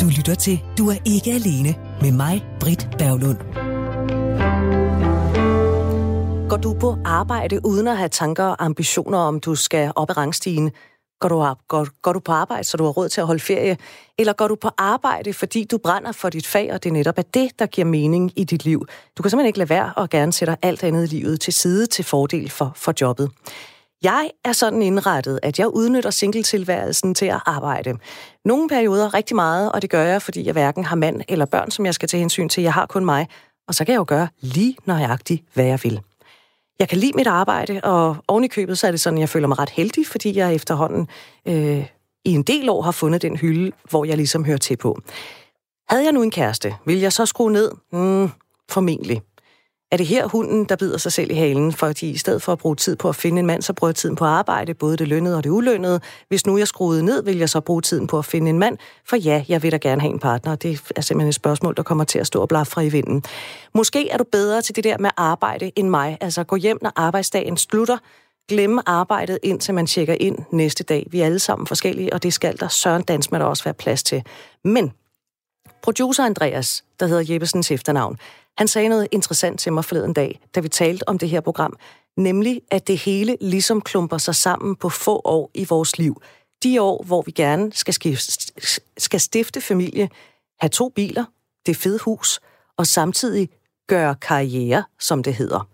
Du lytter til Du er ikke alene med mig, Britt Berglund. Går du på arbejde uden at have tanker og ambitioner om, du skal op i rangstigen? Går du, op, går, går du på arbejde, så du har råd til at holde ferie? Eller går du på arbejde, fordi du brænder for dit fag, og det netop er det, der giver mening i dit liv? Du kan simpelthen ikke lade være og gerne sætte alt andet i livet til side til fordel for, for jobbet. Jeg er sådan indrettet, at jeg udnytter singletilværelsen til at arbejde. Nogle perioder rigtig meget, og det gør jeg, fordi jeg hverken har mand eller børn, som jeg skal tage hensyn til. Jeg har kun mig, og så kan jeg jo gøre lige nøjagtigt, hvad jeg vil. Jeg kan lide mit arbejde, og oven i købet, så er det sådan, at jeg føler mig ret heldig, fordi jeg efterhånden øh, i en del år har fundet den hylde, hvor jeg ligesom hører til på. Havde jeg nu en kæreste, ville jeg så skrue ned? Mm, formentlig. Er det her hunden, der bider sig selv i halen, fordi i stedet for at bruge tid på at finde en mand, så bruger jeg tiden på at arbejde, både det lønnede og det ulønnede. Hvis nu jeg skruede ned, vil jeg så bruge tiden på at finde en mand, for ja, jeg vil da gerne have en partner. Det er simpelthen et spørgsmål, der kommer til at stå og blafre i vinden. Måske er du bedre til det der med arbejde end mig, altså gå hjem, når arbejdsdagen slutter, glemme arbejdet, indtil man tjekker ind næste dag. Vi er alle sammen forskellige, og det skal der søren dans med der også være plads til. Men producer Andreas, der hedder Jeppesens efternavn, han sagde noget interessant til mig forleden dag, da vi talte om det her program, nemlig at det hele ligesom klumper sig sammen på få år i vores liv. De år, hvor vi gerne skal, skifte, skal stifte familie, have to biler, det fede hus, og samtidig gøre karriere, som det hedder.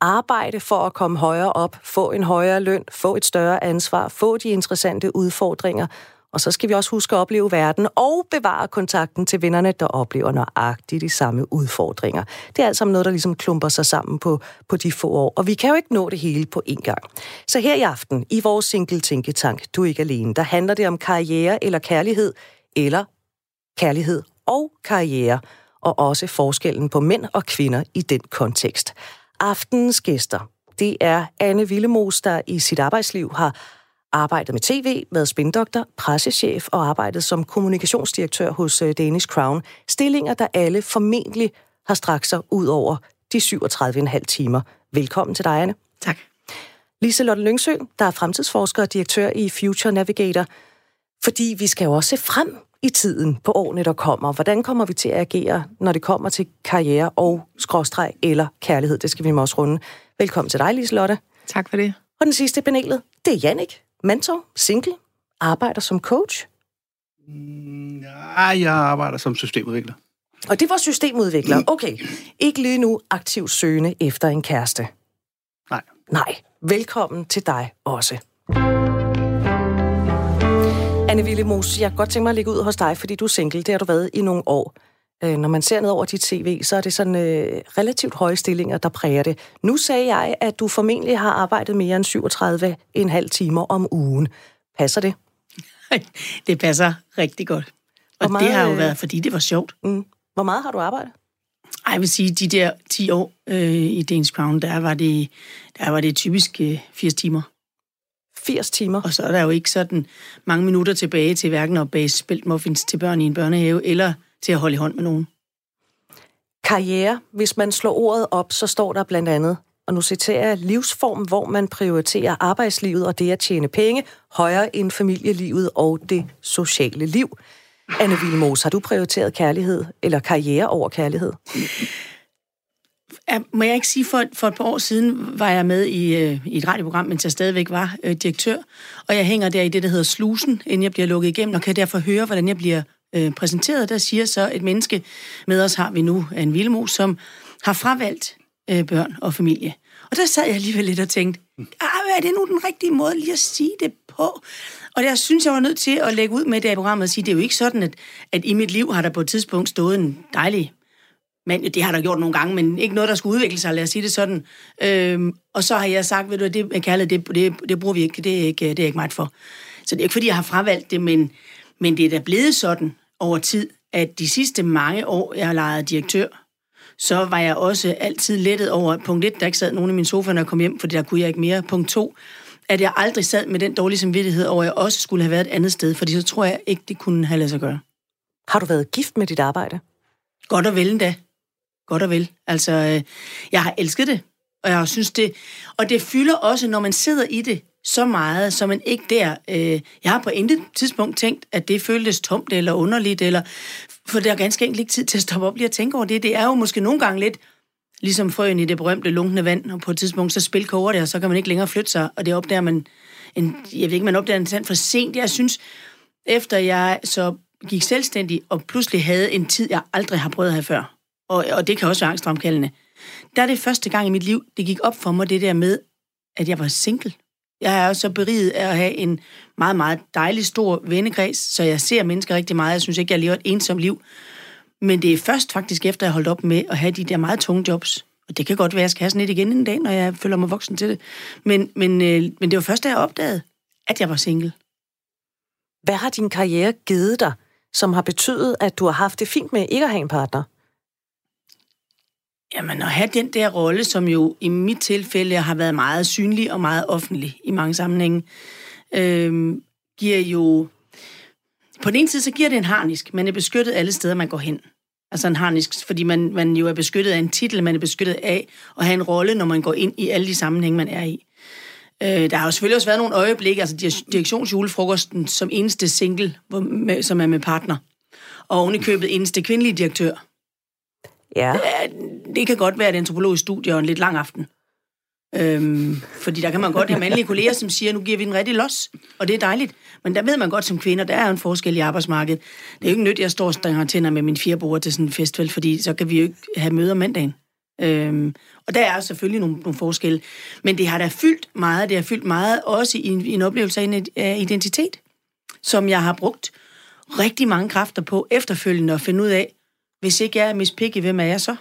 Arbejde for at komme højere op, få en højere løn, få et større ansvar, få de interessante udfordringer, og så skal vi også huske at opleve verden og bevare kontakten til vennerne, der oplever nøjagtigt de samme udfordringer. Det er altså noget, der ligesom klumper sig sammen på, på de få år. Og vi kan jo ikke nå det hele på én gang. Så her i aften, i vores single tænketank, du er ikke alene, der handler det om karriere eller kærlighed, eller kærlighed og karriere, og også forskellen på mænd og kvinder i den kontekst. Aftenens gæster, det er Anne Villemos, der i sit arbejdsliv har arbejdet med tv, været spindoktor, pressechef og arbejdet som kommunikationsdirektør hos øh, Danish Crown. Stillinger, der alle formentlig har strakt sig ud over de 37,5 timer. Velkommen til dig, Anne. Tak. Lise Lotte Lyngsø, der er fremtidsforsker og direktør i Future Navigator. Fordi vi skal jo også se frem i tiden på årene, der kommer. Hvordan kommer vi til at agere, når det kommer til karriere og skråstreg eller kærlighed? Det skal vi også runde. Velkommen til dig, Lise Lotte. Tak for det. Og den sidste panelet, det er Jannik, mentor, single, arbejder som coach. Ja, jeg arbejder som systemudvikler. Og det var systemudvikler. Okay, ikke lige nu aktiv søgende efter en kæreste. Nej. Nej, velkommen til dig også. Anne Willemus, jeg kan godt tænke mig at ligge ud hos dig, fordi du er single. Det har du været i nogle år. Øh, når man ser ned over dit CV, så er det sådan øh, relativt høje stillinger, der præger det. Nu sagde jeg, at du formentlig har arbejdet mere end 37,5 timer om ugen. Passer det? Det passer rigtig godt. Og meget, det har jo været, fordi det var sjovt. Mm. Hvor meget har du arbejdet? Ej, jeg vil sige, de der 10 år øh, i Danish Crown, der var det, der var det typisk øh, 80 timer. 80 timer? Og så er der jo ikke sådan mange minutter tilbage til hverken at bage spelt muffins til børn i en børnehave, eller til at holde i hånd med nogen. Karriere. Hvis man slår ordet op, så står der blandt andet, og nu citerer jeg, livsform, hvor man prioriterer arbejdslivet og det at tjene penge højere end familielivet og det sociale liv. Anne Vilmos, har du prioriteret kærlighed eller karriere over kærlighed? Ja, må jeg ikke sige, for, for et par år siden var jeg med i, øh, i et radioprogram, mens jeg stadigvæk var øh, direktør, og jeg hænger der i det, der hedder slusen, inden jeg bliver lukket igennem, og kan derfor høre, hvordan jeg bliver øh, præsenteret. Der siger så et menneske, med os har vi nu en Vilmo, som har fravalgt øh, børn og familie. Og der sad jeg alligevel lidt og tænkte, ah, er det nu den rigtige måde lige at sige det på? Og der synes jeg var nødt til at lægge ud med det i programmet og sige, det er jo ikke sådan, at, at i mit liv har der på et tidspunkt stået en dejlig mand. Det har der gjort nogle gange, men ikke noget, der skulle udvikle sig, lad os sige det sådan. Øhm, og så har jeg sagt, ved du, det med kærlighed, det, det, det bruger vi ikke, det er ikke, det er ikke meget for. Så det er ikke, fordi jeg har fravalgt det, men, men det er da blevet sådan over tid, at de sidste mange år, jeg har lejet direktør, så var jeg også altid lettet over, punkt 1, der ikke sad nogen i min sofa, når jeg kom hjem, for der kunne jeg ikke mere. Punkt 2, at jeg aldrig sad med den dårlige samvittighed over, at jeg også skulle have været et andet sted, fordi så tror jeg ikke, det kunne have ladet sig gøre. Har du været gift med dit arbejde? Godt og vel endda. Godt og vel. Altså, øh, jeg har elsket det, og jeg synes det, og det fylder også, når man sidder i det, så meget, så man ikke der... Øh, jeg har på intet tidspunkt tænkt, at det føltes tomt eller underligt, eller, for der er ganske enkelt ikke tid til at stoppe op lige og tænke over det. Det er jo måske nogle gange lidt ligesom frøen i det berømte lunkende vand, og på et tidspunkt så spil koger det, og så kan man ikke længere flytte sig, og det opdager man, en, jeg ved ikke, man opdager en for sent. Jeg synes, efter jeg så gik selvstændig, og pludselig havde en tid, jeg aldrig har prøvet at have før, og, og det kan også være angstfremkaldende, der er det første gang i mit liv, det gik op for mig, det der med, at jeg var single. Jeg er også så beriget af at have en meget, meget dejlig stor vennekreds, så jeg ser mennesker rigtig meget. Jeg synes ikke, jeg lever et ensomt liv. Men det er først faktisk efter, jeg holdt op med at have de der meget tunge jobs. Og det kan godt være, at jeg skal have sådan et igen en dag, når jeg føler mig voksen til det. Men, men, øh, men det var først, da jeg opdagede, at jeg var single. Hvad har din karriere givet dig, som har betydet, at du har haft det fint med ikke at have en partner? Jamen, at have den der rolle, som jo i mit tilfælde har været meget synlig og meget offentlig i mange sammenhænge, øh, giver jo... På den ene side, så giver det en harnisk. Man er beskyttet alle steder, man går hen. Altså en harnisk, fordi man, man jo er beskyttet af en titel, man er beskyttet af at have en rolle, når man går ind i alle de sammenhænge, man er i. Øh, der har jo selvfølgelig også været nogle øjeblikke, altså direktionsjulefrokosten som eneste single, hvor, med, som er med partner. Og ovenikøbet eneste kvindelige direktør. Ja. Det kan godt være et antropologisk studie og en lidt lang aften. Øhm, fordi der kan man godt have mandlige kolleger, som siger, nu giver vi den rigtig los, og det er dejligt. Men der ved man godt som kvinder, der er en forskel i arbejdsmarkedet. Det er jo ikke nyt, at jeg står og tænder med min fire bord til sådan en festival, fordi så kan vi jo ikke have møder mandagen. Øhm, og der er selvfølgelig nogle, nogle forskelle. Men det har da fyldt meget, det har fyldt meget også i en, i en oplevelse af identitet, som jeg har brugt rigtig mange kræfter på efterfølgende at finde ud af, hvis ikke jeg er Miss Piggy, hvem er jeg så?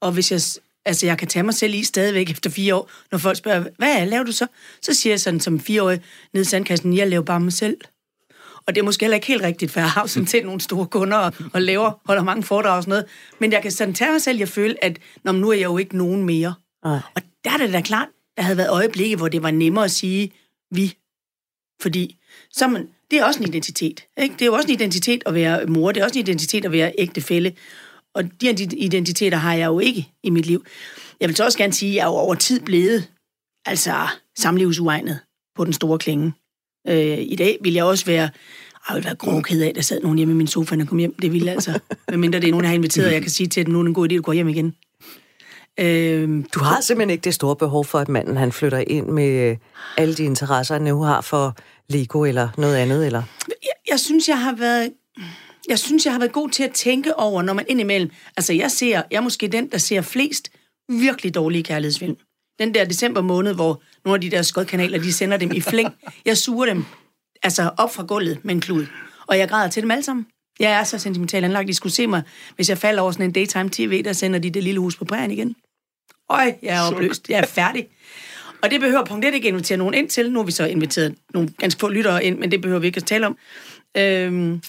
Og hvis jeg, altså jeg kan tage mig selv i stadigvæk efter fire år, når folk spørger, hvad laver du så? Så siger jeg sådan som fireårig ned i sandkassen, jeg laver bare mig selv. Og det er måske heller ikke helt rigtigt, for jeg har sådan til nogle store kunder og, og laver, holder mange foredrag og sådan noget. Men jeg kan sådan tage mig selv, jeg føler, at Nå, nu er jeg jo ikke nogen mere. Ej. Og der er det da klart, der havde været øjeblikke, hvor det var nemmere at sige vi. Fordi så man, det er også en identitet. Ikke? Det er jo også en identitet at være mor, det er også en identitet at være ægtefælle. Og de identiteter har jeg jo ikke i mit liv. Jeg vil så også gerne sige, at jeg er jo over tid blevet altså samlivsugegnet på den store klinge. Øh, I dag vil jeg også være jeg ville være grov ked af, at der sad nogen hjemme i min sofa, når kom hjem. Det ville altså. Medmindre det er nogen, jeg har inviteret, og jeg kan sige til, at nu er en god idé, at du går hjem igen. Øh, du har simpelthen ikke det store behov for, at manden han flytter ind med alle de interesser, han nu har for Lego eller noget andet, eller? Jeg, jeg synes, jeg har været... Jeg synes, jeg har været god til at tænke over, når man indimellem... Altså, jeg ser... Jeg er måske den, der ser flest virkelig dårlige kærlighedsfilm. Den der december måned, hvor nogle af de der skodkanaler, de sender dem i flæng. Jeg suger dem altså op fra gulvet med en klud. Og jeg græder til dem alle sammen. Jeg er så sentimentalt anlagt. De skulle se mig, hvis jeg falder over sådan en daytime tv, der sender de det lille hus på prærien igen. Øj, jeg er opløst. Jeg er færdig. Og det behøver punkt 1 ikke invitere nogen ind til. Nu har vi så inviteret nogle ganske få lyttere ind, men det behøver vi ikke at tale om. Øhm,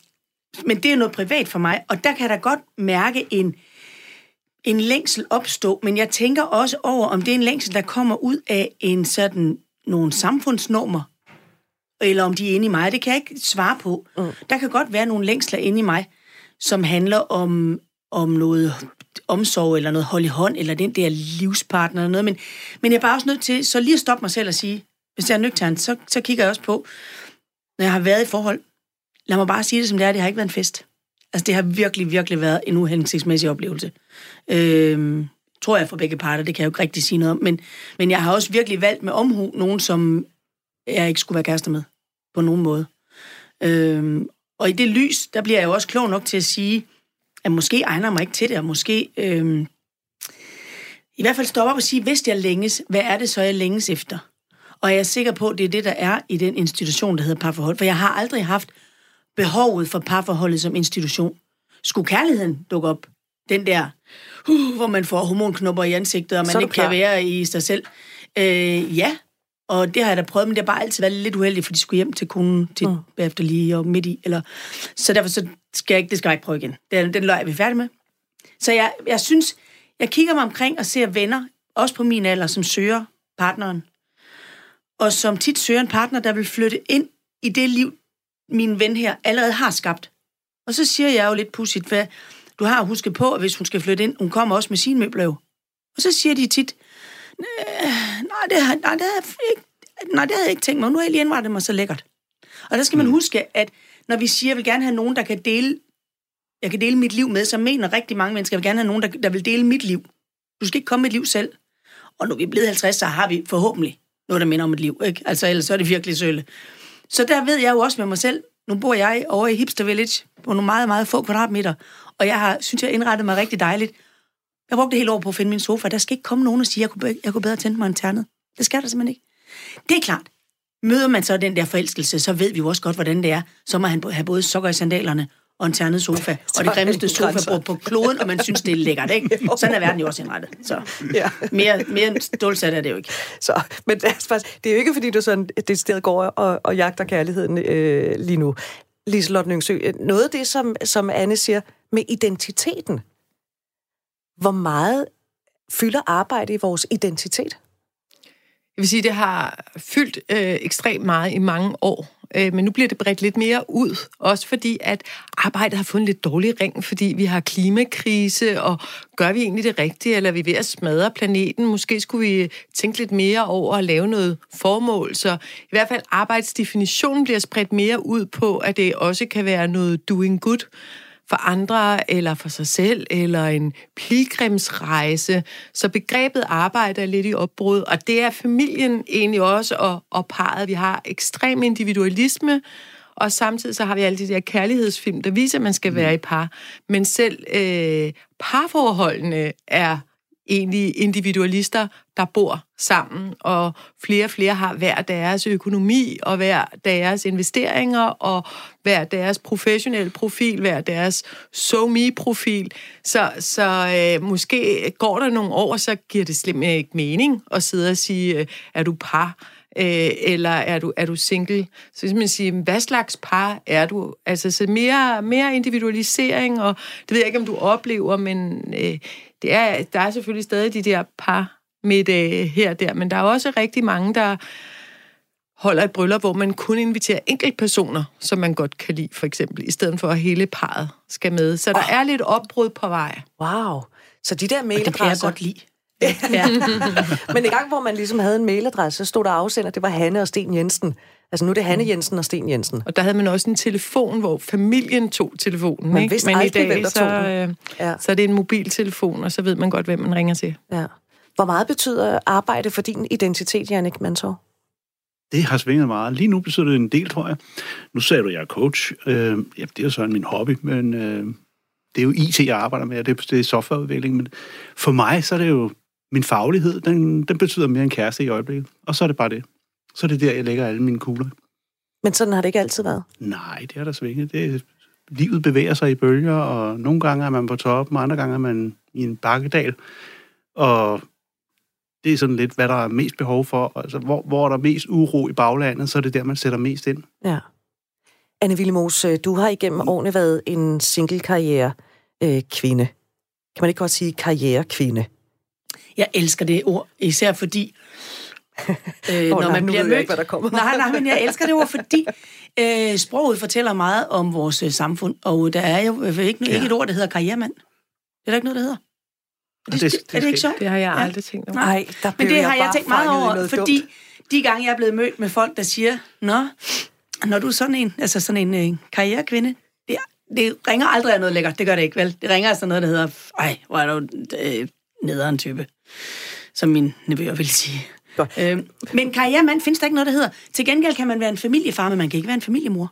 men det er noget privat for mig, og der kan jeg da godt mærke en, en længsel opstå, men jeg tænker også over, om det er en længsel, der kommer ud af en sådan nogle samfundsnormer, eller om de er inde i mig. Det kan jeg ikke svare på. Mm. Der kan godt være nogle længsler inde i mig, som handler om, om noget omsorg, eller noget hold i hånd, eller den der livspartner, eller noget. Men, men jeg er bare også nødt til så lige at stoppe mig selv og sige, hvis jeg er nøgtern, så, så kigger jeg også på, når jeg har været i forhold, lad mig bare sige det som det er, det har ikke været en fest. Altså, det har virkelig, virkelig været en uhensigtsmæssig oplevelse. Øhm, tror jeg for begge parter, det kan jeg jo ikke rigtig sige noget om, men, men jeg har også virkelig valgt med omhu nogen, som jeg ikke skulle være kærester med, på nogen måde. Øhm, og i det lys, der bliver jeg jo også klog nok til at sige, at måske egner mig ikke til det, og måske øhm, i hvert fald stoppe op og sige, hvis jeg længes, hvad er det så, jeg længes efter? Og jeg er sikker på, at det er det, der er i den institution, der hedder parforhold. For jeg har aldrig haft behovet for parforholdet som institution. Skulle kærligheden dukke op? Den der, uh, hvor man får hormonknopper i ansigtet, og man ikke klar. kan være i sig selv. Øh, ja, og det har jeg da prøvet, men det har bare altid været lidt uheldigt, for de skulle hjem til konen til mm. bagefter lige og midt i. Eller, så derfor så skal jeg ikke, det skal jeg ikke prøve igen. Den, den løg er vi færdige med. Så jeg, jeg synes, jeg kigger mig omkring og ser venner, også på min alder, som søger partneren. Og som tit søger en partner, der vil flytte ind i det liv, min ven her allerede har skabt. Og så siger jeg jo lidt pudsigt, for du har husket på, at hvis hun skal flytte ind, hun kommer også med sin møbler Og så siger de tit, nej, det, nej, det er ikke, nej, det havde jeg ikke tænkt mig. Nu har jeg lige indrettet mig så lækkert. Og der skal man Mm. huske, at når vi siger, at jeg vil gerne have nogen, der kan dele, jeg kan dele mit liv med, så mener rigtig mange mennesker, jeg vil gerne have nogen, der, der vil dele mit liv. Du skal ikke komme med et liv selv. Og når vi er blevet 50, så har vi forhåbentlig noget, der minder om et liv. Ikke? Altså, ellers så er det virkelig sølle. Så der ved jeg jo også med mig selv, nu bor jeg over i Hipster Village, på nogle meget, meget få kvadratmeter, og jeg har, synes, jeg indrettet mig rigtig dejligt. Jeg brugte det hele år på at finde min sofa. Der skal ikke komme nogen og sige, at jeg kunne, jeg kunne bedre tænde mig en ternet. Det skal der simpelthen ikke. Det er klart. Møder man så den der forelskelse, så ved vi jo også godt, hvordan det er. Så må han have både sokker i sandalerne og en ternet sofa, og det er grimmeste sofa på kloden, og man synes, det er lækkert, ikke? Sådan er verden jo også indrettet. Så Ja. mere, mere stålsat er det jo ikke. Så, men det er, faktisk, det er jo ikke, fordi du sådan decideret går og, og jagter kærligheden øh, lige nu. Liselotte Nøngsø, noget af det, som, som Anne siger med identiteten. Hvor meget fylder arbejde i vores identitet? Jeg vil sige, det har fyldt øh, ekstremt meget i mange år. Øh, men nu bliver det bredt lidt mere ud. Også fordi, at arbejdet har fået en lidt dårlig ring, fordi vi har klimakrise, og gør vi egentlig det rigtige, eller er vi ved at smadre planeten? Måske skulle vi tænke lidt mere over at lave noget formål. Så i hvert fald arbejdsdefinitionen bliver spredt mere ud på, at det også kan være noget doing good for andre, eller for sig selv, eller en pilgrimsrejse. Så begrebet arbejde er lidt i opbrud, og det er familien egentlig også, og, og parret. Vi har ekstrem individualisme, og samtidig så har vi alle de der kærlighedsfilm, der viser, at man skal være i par. Men selv øh, parforholdene er egentlig individualister, der bor sammen, og flere og flere har hver deres økonomi, og hver deres investeringer, og hver deres professionelle profil, hver deres so-me-profil. Så, så øh, måske går der nogle år, så giver det slet ikke mening at sidde og sige, øh, er du par? Øh, eller er du, er du single? Så hvis man siger, hvad slags par er du? Altså så mere, mere individualisering, og det ved jeg ikke, om du oplever, men øh, det er, der er selvfølgelig stadig de der par midt øh, her og der, men der er også rigtig mange, der holder et bryllup, hvor man kun inviterer enkeltpersoner, som man godt kan lide, for eksempel, i stedet for at hele parret skal med. Så der Åh. er lidt opbrud på vej. Wow. Så de der Og det kan jeg godt lide. Ja. Men en gang, hvor man ligesom havde en mailadresse, så stod der afsender, det var Hanne og Sten Jensen. Altså nu er det Hanne Jensen og Sten Jensen. Og der havde man også en telefon, hvor familien tog telefonen. Man ikke? vidste Men i aldrig, hvem dag, der så, tog den. øh, Ja. så er det en mobiltelefon, og så ved man godt, hvem man ringer til. Ja. Hvor meget betyder arbejde for din identitet, Jannik Mansov? Det har svinget meget. Lige nu betyder det en del, tror jeg. Nu sagde du, at jeg er coach. Øh, ja, det er jo sådan min hobby, men øh, det er jo IT, jeg arbejder med, og det, det er softwareudvikling. Men for mig, så er det jo min faglighed, den, den betyder mere end kæreste i øjeblikket. Og så er det bare det. Så er det der, jeg lægger alle mine kugler. Men sådan har det ikke altid været. Nej, det er der svinget. Det livet bevæger sig i bølger, og nogle gange er man på toppen, og andre gange er man i en bakkedal. Og det er sådan lidt, hvad der er mest behov for. Altså, hvor, hvor er der mest uro i baglandet, så er det der, man sætter mest ind. Ja. Anne Willemos, øh, du har igennem årene været en single-karriere øh, kvinde. Kan man ikke godt sige karrierekvinde? Jeg elsker det ord, især fordi... Øh, Åh, når nej, man nu bliver ved jeg mødt... ikke, hvad der kommer. Nej, nej, men jeg elsker det ord, fordi øh, sproget fortæller meget om vores øh, samfund, og der er jo øh, ikke, ikke et ord, der hedder karrieremand. Det er der ikke noget, der hedder. Er det, det- det, er det ikke sjovt? Det har jeg Ja. aldrig tænkt over. Nej, der Men det har jeg tænkt meget over, fordi dumt. de gange, jeg er blevet mødt med folk, der siger, Nå, når du er sådan en, altså sådan en øh, karrierekvinde, det, det ringer aldrig af noget lækkert, det gør det ikke, vel? Det ringer af sådan noget, der hedder, ej, hvor er du øh, nederen type, som min nevøer vil sige. Godt. Øh, men karrieremand findes der ikke noget, der hedder. Til gengæld kan man være en familiefar, men man kan ikke være en familiemor.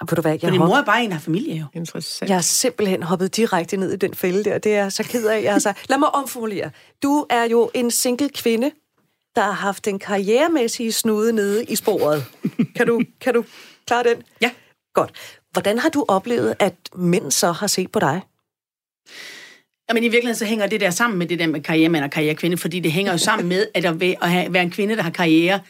Ved du hvad, jeg, Fordi hop, mor er bare en, har familie jo. Interessant. jeg er simpelthen hoppet direkte ned i den fælde der. Det er jeg så ked af. Jeg sagt, lad mig omformulere. Du er jo en single kvinde, der har haft den karrieremæssige snude nede i sporet. Kan du, kan du klare den? Ja. Godt. Hvordan har du oplevet, at mænd så har set på dig? Jamen i virkeligheden så hænger det der sammen med det der med karrieremand og karrierekvinde, fordi det hænger jo sammen med, at der være- at have- være en kvinde, der har karriere,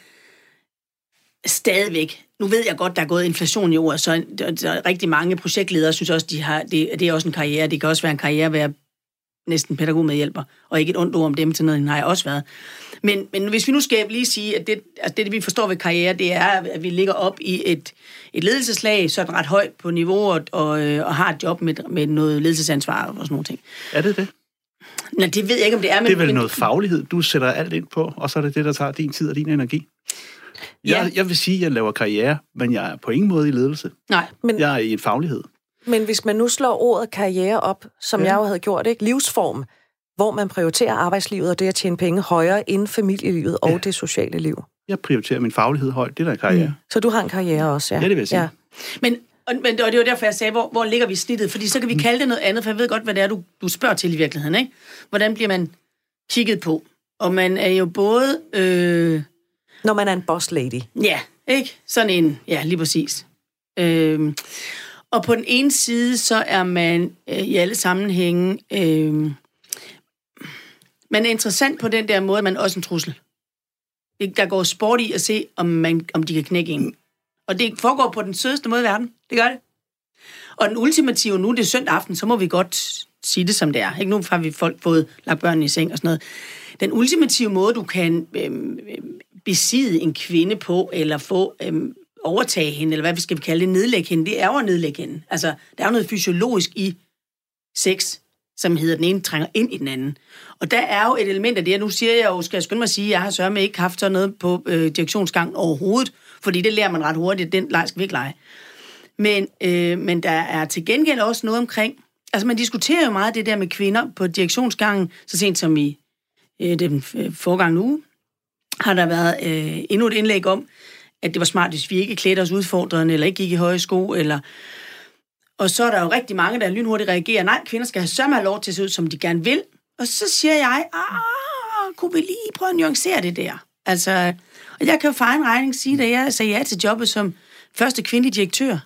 stadigvæk. Nu ved jeg godt, der er gået inflation i år, så der er rigtig mange projektledere synes også, de har, det, det er også en karriere. Det kan også være en karriere at være næsten pædagogmedhjælper, og ikke et ondt ord om dem til noget, den har jeg også været. Men, men hvis vi nu skal lige sige, at det, altså det, vi forstår ved karriere, det er, at vi ligger op i et, et ledelseslag, sådan ret højt på niveau, og, og, øh, og har et job med, med noget ledelsesansvar og sådan nogle ting. Er det det? Nej, det ved jeg ikke, om det er, men... Det er vel men, noget faglighed, du sætter alt ind på, og så er det det, der tager din tid og din energi. Jeg, jeg vil sige, at jeg laver karriere, men jeg er på ingen måde i ledelse. Nej. Men, Jeg er i en faglighed. Men hvis man nu slår ordet karriere op, som Ja. jeg jo havde gjort, ikke? livsform, hvor man prioriterer arbejdslivet og det at tjene penge højere end familielivet og Ja. det sociale liv. Jeg prioriterer min faglighed højt. Det er der karriere. Mm. Så du har en karriere også, ja? Ja, det vil jeg sige. Ja. Men, og, men og det var derfor, jeg sagde, hvor, hvor ligger vi snittet? Fordi så kan vi kalde det noget andet, for jeg ved godt, hvad det er, du, du spørger til i virkeligheden. Ikke? Hvordan bliver man kigget på? Og man er jo både... Øh, Når man er en boss lady. ja, ikke? Sådan en... Ja, lige præcis. Øh, og på den ene side, så er man øh, i alle sammenhænge... Øh, man er interessant på den der måde, man er også en trussel. Det- Der går sport i at se, om, man, om de kan knække en. Og det foregår på den sødeste måde i verden. Det gør det. Og den ultimative, nu er det søndag aften, så må vi godt sige det, som det er. Ikke? Nu har vi folk fået lagt børnene i seng og sådan noget. Den ultimative måde, du kan øhm, øhm, besidde en kvinde på, eller få øhm, overtage hende, eller hvad vi skal kalde det, nedlægge hende, det er jo at nedlægge hende. Altså, der er jo noget fysiologisk i sex, som hedder, den ene trænger ind i den anden. Og der er jo et element af det, og nu siger jeg jo, skal jeg skynde mig at sige, at jeg har sørget med ikke haft sådan noget på øh, direktionsgangen overhovedet, fordi det lærer man ret hurtigt, den leg skal vi ikke lege. Men, øh, men der er til gengæld også noget omkring, altså man diskuterer jo meget det der med kvinder på direktionsgangen, så sent som i øh, den øh, forgangne uge, har der været øh, endnu et indlæg om, at det var smart, hvis vi ikke klædte os udfordrende, eller ikke gik i høje sko, eller... Og så er der jo rigtig mange, der lynhurtigt reagerer, nej, kvinder skal have sørme lov til at se ud, som de gerne vil. Og så siger jeg, ah, kunne vi lige prøve at nuancere det der? Altså, og jeg kan jo for egen regning sige, da jeg sagde ja til jobbet som første kvindelige direktør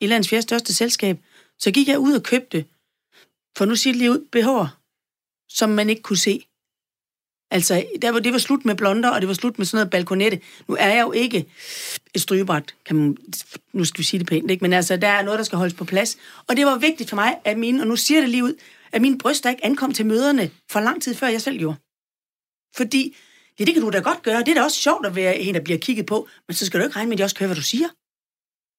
i landets fjerde største selskab, så gik jeg ud og købte, for nu siger det lige ud, BH'er, som man ikke kunne se. Altså, der var, det var slut med blonder, og det var slut med sådan noget balkonette. Nu er jeg jo ikke et strygebræt, kan man, nu skal vi sige det pænt, ikke? men altså, der er noget, der skal holdes på plads. Og det var vigtigt for mig, at mine, og nu siger det lige ud, at mine bryster ikke ankom til møderne for lang tid før jeg selv gjorde. Fordi, ja, det kan du da godt gøre, det er da også sjovt at være en, der bliver kigget på, men så skal du ikke regne med, at de også kan høre, hvad du siger.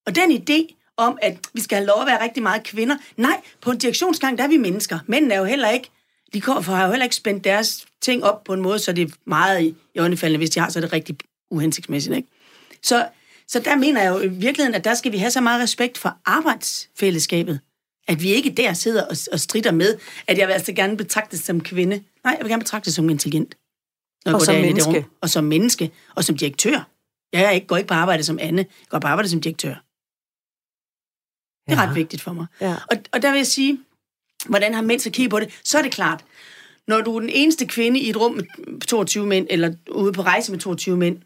Og den idé om, at vi skal have lov at være rigtig meget kvinder, nej, på en direktionsgang, der er vi mennesker. Mænd er jo heller ikke, de kommer, har jo heller ikke spændt deres ting op på en måde, så det er meget i, i øjnefaldene, hvis de har, så er det rigtig uhensigtsmæssigt, ikke? Så, så der mener jeg jo i virkeligheden, at der skal vi have så meget respekt for arbejdsfællesskabet, at vi ikke der sidder og, og strider med, at jeg vil altså gerne betragtes som kvinde. Nej, jeg vil gerne betragtes som intelligent. når jeg Og går som menneske. Og som menneske. Og som direktør. Jeg ikke, går ikke på arbejde som Anne. Jeg går på arbejde som direktør. Det er ja. ret vigtigt for mig. Ja. Og, og der vil jeg sige, hvordan har mænd så kigget på det? Så er det klart, når du er den eneste kvinde i et rum med 22 mænd, eller ude på rejse med 22 mænd,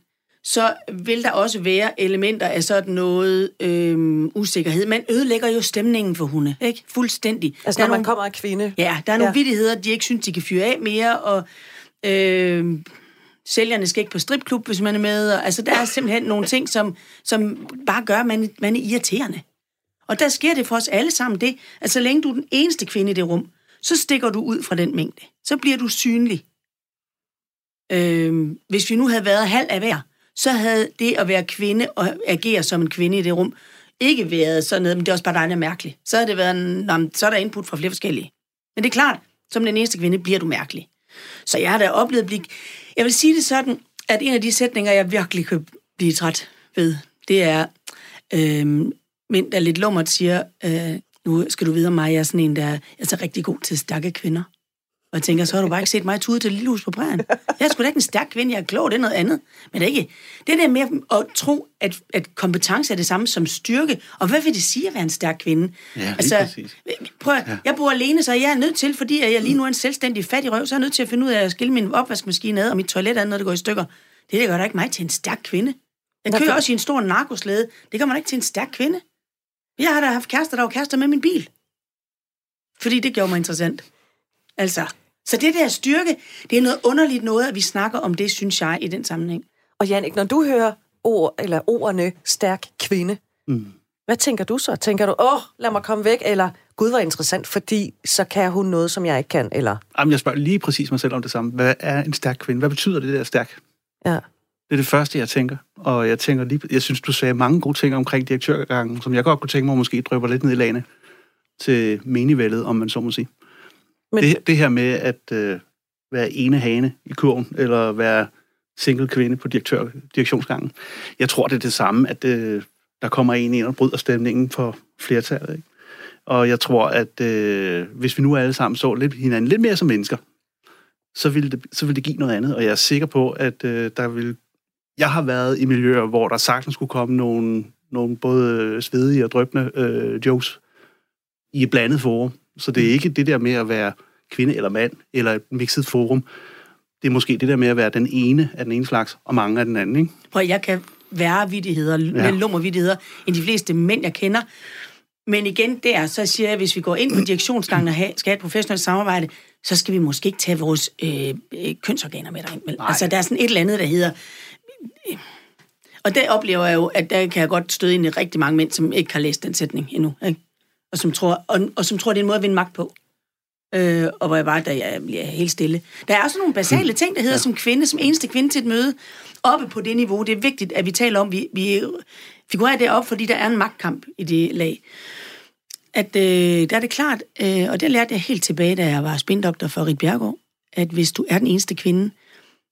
så vil der også være elementer af sådan noget øhm, usikkerhed. Man ødelægger jo stemningen for hunde, ikke? Fuldstændig. Altså, Der er når man nogle- kommer af kvinde. Ja, der er nogle Ja. vittigheder, de ikke synes, de kan fyre af mere, og øh, sælgerne skal ikke på stripklub, hvis man er med. Og, altså, der er simpelthen nogle ting, som, som bare gør, at man, man er irriterende. Og der sker det for os alle sammen det, at så længe du er den eneste kvinde i det rum, så stikker du ud fra den mængde. Så bliver du synlig. Øh, hvis vi nu havde været halv af hver, så havde det at være kvinde og agere som en kvinde i det rum, ikke været sådan noget, men det er også bare dejligt mærkeligt. Så havde det været, en, så er der input fra flere forskellige. Men det er klart, som den eneste kvinde bliver du mærkelig. Så jeg har da oplevet at blive... Jeg vil sige det sådan, at en af de sætninger, jeg virkelig kan blive træt ved, det er, øhm, mænd, der lidt lummert siger, øh, nu skal du vide om mig, jeg er sådan en, der er, jeg er så rigtig god til stærke kvinder. Og jeg tænker, så har du bare ikke set mig tude til lille hus på prærien. Jeg er sgu da ikke en stærk kvinde, jeg er klog, det er noget andet. Men det er ikke. Det der med at tro, at, at kompetence er det samme som styrke. Og hvad vil det sige at være en stærk kvinde? Altså, Ja, lige præcis. Prøv, at- jeg bor alene, så jeg er nødt til, fordi jeg lige nu er en selvstændig fattig røv, så er jeg nødt til at finde ud af at skille min opvaskemaskine ad, og mit toilet ad, når det går i stykker. Det der gør da ikke mig til en stærk kvinde. Jeg kører også i en stor narkoslæde. Det gør man ikke til en stærk kvinde. Jeg har da haft kærester, der var kærester med min bil. Fordi det gjorde mig interessant. Altså, så det der styrke, det er noget underligt noget, at vi snakker om det, synes jeg, i den sammenhæng. Og Jannik, når du hører ord, eller ordene stærk kvinde, Mm. hvad tænker du så? Tænker du, åh, lad mig komme væk, eller gud, var interessant, fordi så kan hun noget, som jeg ikke kan, eller Jamen, jeg spørger lige præcis mig selv om det samme. Hvad er en stærk kvinde? Hvad betyder det der stærk? ja. Det er det første, jeg tænker. Og jeg tænker lige, jeg synes, du sagde mange gode ting omkring direktørgangen, som jeg godt kunne tænke mig måske drøber lidt ned i lagene til menigvældet, om man så må sige. Men-. Det, det her med at øh, være ene hane i kurven, eller være single kvinde på direktør, direktionsgangen. Jeg tror, det er det samme, at øh, der kommer en ind og bryder stemningen for flertallet. Ikke? Og jeg tror, at øh, hvis vi nu alle sammen så lidt hinanden lidt mere som mennesker, så vil det, så vil det give noget andet. Og jeg er sikker på, at øh, der vil... Jeg har været i miljøer, hvor der sagtens skulle komme nogle, nogle både svedige og drøbende øh, jokes i et blandet forum. Så det er ikke det der med at være kvinde eller mand, eller et mixet forum. Det er måske det der med at være den ene af den ene slags, og mange af den anden, ikke? Prøv, jeg kan være vidtigheder, ja. lummervidtigheder, end de fleste mænd, jeg kender. Men igen, der, så siger jeg, at hvis vi går ind på direktionsgangen og have, skal have et professionelt samarbejde, så skal vi måske ikke tage vores øh, øh kønsorganer med derind. Vel? Altså, der er sådan et eller andet, der hedder... Og der oplever jeg jo, at der kan jeg godt støde ind i rigtig mange mænd, som ikke har læst den sætning endnu. Ikke? Og, som tror, og, og som tror, det er en måde at vinde magt på. Øh, og hvor jeg bare, der jeg bliver helt stille. Der er også nogle basale ting, der hedder ja. som kvinde, som eneste kvinde til et møde, oppe på det niveau. Det er vigtigt, at vi taler om, vi, vi figurerer det op, fordi der er en magtkamp i det lag at øh, der er det klart, øh, og det lærte jeg helt tilbage, da jeg var spindoktor for Rit Bjergård, at hvis du er den eneste kvinde,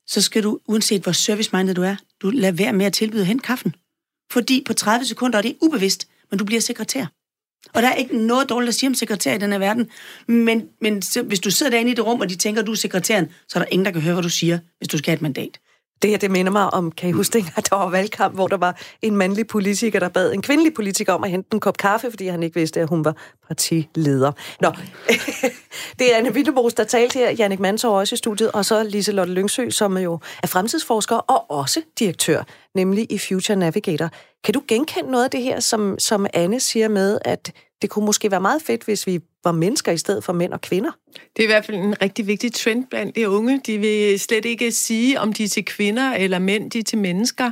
så skal du, uanset hvor service-minded du er, du lad være med at tilbyde hen kaffen. Fordi på 30 sekunder, og det er ubevidst, men du bliver sekretær. Og der er ikke noget dårligt at sige om sekretær i den her verden, men, men hvis du sidder derinde i det rum, og de tænker, at du er sekretæren, så er der ingen, der kan høre, hvad du siger, hvis du skal have et mandat. Det her, det minder mig om, kan I huske, at der var valgkamp, hvor der var en mandlig politiker, der bad en kvindelig politiker om at hente en kop kaffe, fordi han ikke vidste, at hun var partileder. Nå, det er Anne Villebos, der talte her, Jannik Mansov også i studiet, og så Lise Lotte Lyngsø, som jo er fremtidsforsker og også direktør, nemlig i Future Navigator. Kan du genkende noget af det her, som, som Anne siger med, at det kunne måske være meget fedt, hvis vi var mennesker i stedet for mænd og kvinder. Det er i hvert fald en rigtig vigtig trend blandt de unge. De vil slet ikke sige, om de er til kvinder eller mænd, de er til mennesker.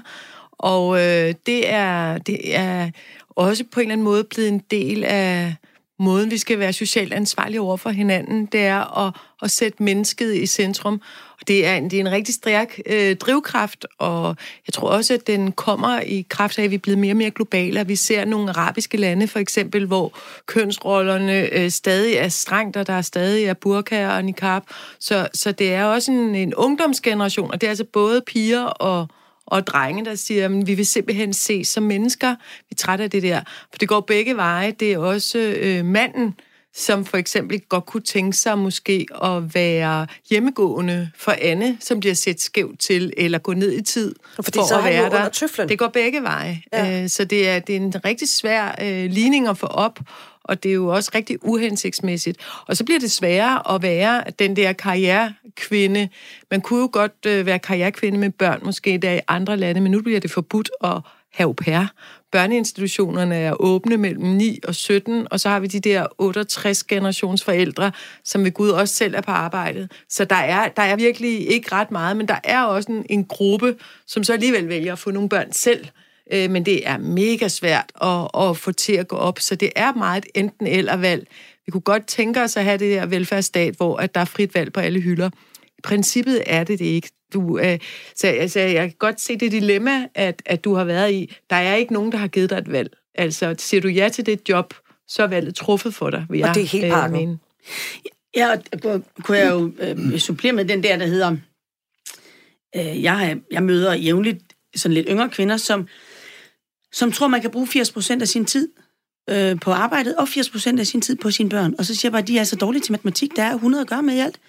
Og øh, det, er, det er også på en eller anden måde blevet en del af måden, vi skal være socialt ansvarlige over for hinanden. Det er at, at sætte mennesket i centrum. Det er en, det er en rigtig stærk øh, drivkraft, og jeg tror også, at den kommer i kraft af, at vi er blevet mere og mere globale. Vi ser nogle arabiske lande, for eksempel, hvor kønsrollerne øh, stadig er strengt, og der er stadig er burka og niqab. Så, så det er også en, en ungdomsgeneration, og det er altså både piger og, og drenge, der siger, at vi vil simpelthen se som mennesker. Vi er trætte af det der. For det går begge veje. Det er også øh, manden, som for eksempel godt kunne tænke sig måske at være hjemmegående for Anne, som bliver set skævt til, eller gå ned i tid Fordi for så at være der. Tøflen. Det går begge veje. Ja. Øh, så det er, det er en rigtig svær øh, ligning at få op, og det er jo også rigtig uhensigtsmæssigt. Og så bliver det sværere at være den der karrierekvinde. Man kunne jo godt øh, være karrierekvinde med børn, måske der i andre lande, men nu bliver det forbudt at have au pair. Børneinstitutionerne er åbne mellem 9 og 17, og så har vi de der 68 generations forældre, som ved Gud også selv er på arbejdet. Så der er, der er virkelig ikke ret meget, men der er også en, en gruppe, som så alligevel vælger at få nogle børn selv. Øh, men det er mega svært at, at få til at gå op, så det er meget enten eller valg. Vi kunne godt tænke os at have det der velfærdsstat, hvor at der er frit valg på alle hylder. I princippet er det det ikke du, øh, så altså, jeg kan godt se det dilemma, at, at du har været i. Der er ikke nogen, der har givet dig et valg. Altså, siger du ja til det job, så er valget truffet for dig, vil jeg Og det er helt øh, mene. Ja, og kunne jeg jo øh, supplere med den der, der hedder, øh, jeg, jeg møder jævnligt sådan lidt yngre kvinder, som, som tror, man kan bruge 80% af sin tid øh, på arbejdet, og 80% af sin tid på sine børn. Og så siger jeg bare, at de er så dårlige til matematik, der er 100 at gøre med i alt.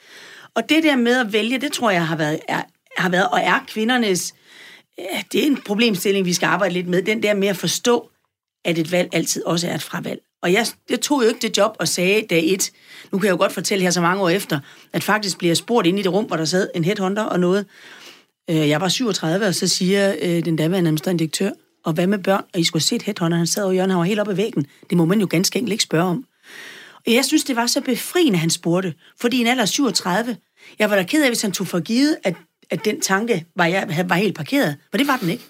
Og det der med at vælge, det tror jeg har været, er, har været og er kvindernes... Ja, det er en problemstilling, vi skal arbejde lidt med. Den der med at forstå, at et valg altid også er et fravalg. Og jeg, jeg tog jo ikke det job og sagde dag et, nu kan jeg jo godt fortælle her så mange år efter, at faktisk bliver jeg spurgt ind i det rum, hvor der sad en headhunter og noget. Øh, jeg var 37, og så siger øh, den daværende administrerende direktør, og hvad med børn? Og I skulle se set headhunter, han sad over hjørnet, han var helt oppe i væggen. Det må man jo ganske enkelt ikke spørge om. Og jeg synes, det var så befriende, han spurgte. Fordi en alder 37, jeg var da ked af, hvis han tog for givet, at, at den tanke var, jeg, var helt parkeret. For det var den ikke.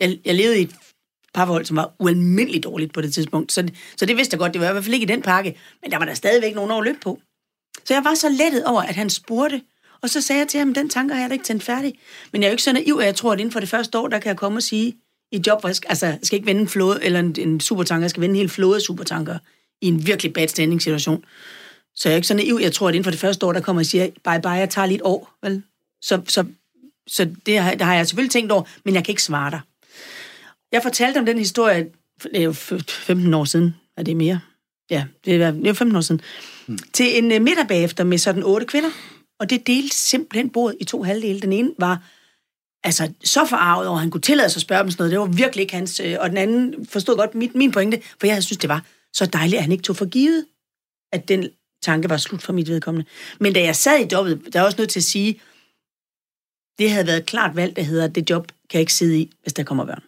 Jeg, jeg levede i et parforhold, som var ualmindeligt dårligt på det tidspunkt. Så, så det vidste jeg godt, det var i hvert fald ikke i den pakke. Men der var der stadigvæk nogen over løb på. Så jeg var så lettet over, at han spurgte. Og så sagde jeg til ham, den tanke har jeg da ikke tændt færdig. Men jeg er jo ikke så naiv, at jeg tror, at inden for det første år, der kan jeg komme og sige, i job, hvor jeg skal, altså, jeg skal ikke vende en flåde, eller en, en supertanker, jeg skal vende en hel flåde af supertanker i en virkelig bad standing situation. Så jeg er ikke så naiv. Jeg tror, at inden for det første år, der kommer og siger, bye bye, jeg tager lige et år. Vel? Så, så så det har, det har jeg selvfølgelig tænkt over, men jeg kan ikke svare dig. Jeg fortalte om den historie, det er jo 15 år siden, er det mere? Ja, det er, det er 15 år siden. Hmm. Til en uh, middag bagefter med sådan otte kvinder, og det delte simpelthen bordet i to halvdele. Den ene var altså, så forarvet over, at han kunne tillade sig at spørge dem sådan noget. Det var virkelig ikke hans... Øh, og den anden forstod godt mit, min pointe, for jeg synes, det var så dejligt, at han ikke tog for givet, at den tanke var slut for mit vedkommende. Men da jeg sad i jobbet, der er også nødt til at sige, det havde været klart valgt, det hedder, det job kan jeg ikke sidde i, hvis der kommer børn.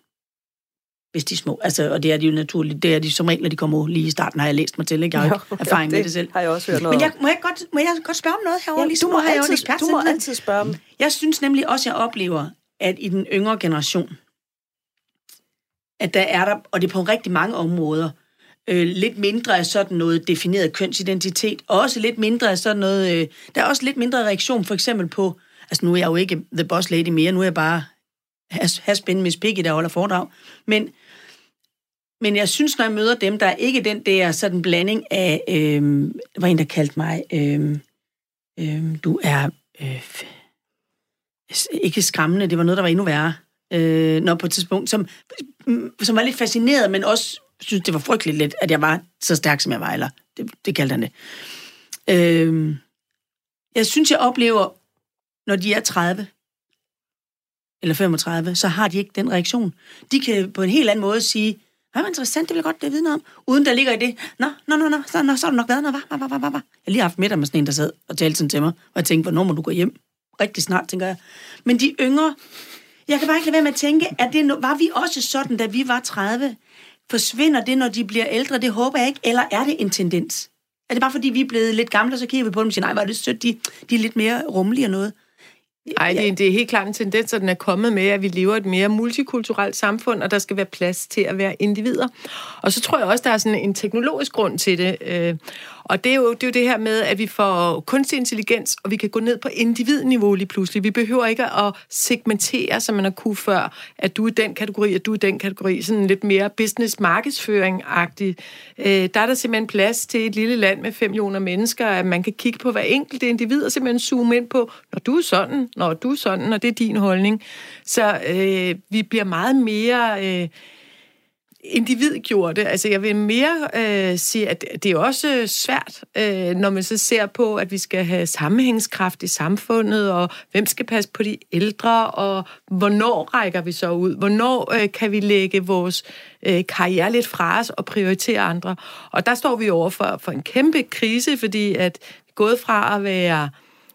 Hvis de er små. Altså, og det er de jo naturligt. Det er de som regel, når de kommer lige i starten, har jeg læst mig til. Ikke? Jeg har jo, erfaring ja, med det selv. har jeg også hørt noget Men jeg, må, jeg godt, må jeg godt spørge om noget herovre? Ja, ligesom, du må, altid, ekspert du må altid spørge dem. Jeg synes nemlig også, jeg oplever, at i den yngre generation, at der er der, og det er på rigtig mange områder, øh, lidt mindre af sådan noget defineret kønsidentitet, og også lidt mindre af sådan noget, øh, der er også lidt mindre reaktion for eksempel på, altså nu er jeg jo ikke the boss lady mere, nu er jeg bare has, has been Miss Piggy, der holder foredrag, men, men jeg synes, når jeg møder dem, der er ikke den der sådan blanding af, øh, der var en, der kaldte mig, øh, øh, du er, øh, ikke skræmmende, det var noget, der var endnu værre, øh, når på et tidspunkt, som, som var lidt fascineret, men også synes, det var frygteligt lidt, at jeg var så stærk, som jeg var, eller det, det kaldte han det. Øh, jeg synes, jeg oplever, når de er 30 eller 35, så har de ikke den reaktion. De kan på en helt anden måde sige, hvad var interessant, det vil jeg godt det vide noget om, uden der ligger i det, nå, nå, nå, nå, så, nå, så har du nok været noget, var, var, var, var, var. Jeg har lige haft middag med sådan en, der sad og talte sådan til mig, og jeg tænkte, hvornår må du gå hjem? Rigtig snart, tænker jeg. Men de yngre, jeg kan bare ikke lade være med at tænke, at det, var vi også sådan, da vi var 30? Forsvinder det, når de bliver ældre? Det håber jeg ikke. Eller er det en tendens? Er det bare, fordi vi er blevet lidt gamle, og så kigger vi på dem og siger, nej, var det sødt, de, de er lidt mere rummelige og noget? Nej, det, er- det er helt klart en tendens, at den er kommet med, at vi lever et mere multikulturelt samfund, og der skal være plads til at være individer. Og så tror jeg også, der er sådan en teknologisk grund til det. Og det er, jo, det er jo det her med, at vi får kunstig intelligens, og vi kan gå ned på individniveau lige pludselig. Vi behøver ikke at segmentere, som man har kunne før, at du er den kategori, at du er den kategori. Sådan lidt mere business-markedsføring-agtig. Øh, Der er der simpelthen plads til et lille land med 5 millioner mennesker, at man kan kigge på hver enkelt individ og simpelthen zoome ind på, når du er sådan, når du er sådan, og det er din holdning. Så øh, vi bliver meget mere... Øh, individgjorte. Altså, jeg vil mere øh, sige, at det er også svært, øh, når man så ser på, at vi skal have sammenhængskraft i samfundet, og hvem skal passe på de ældre, og hvornår rækker vi så ud? Hvornår øh, kan vi lægge vores øh, karriere lidt fra os og prioritere andre? Og der står vi over for, for en kæmpe krise, fordi at gået fra at være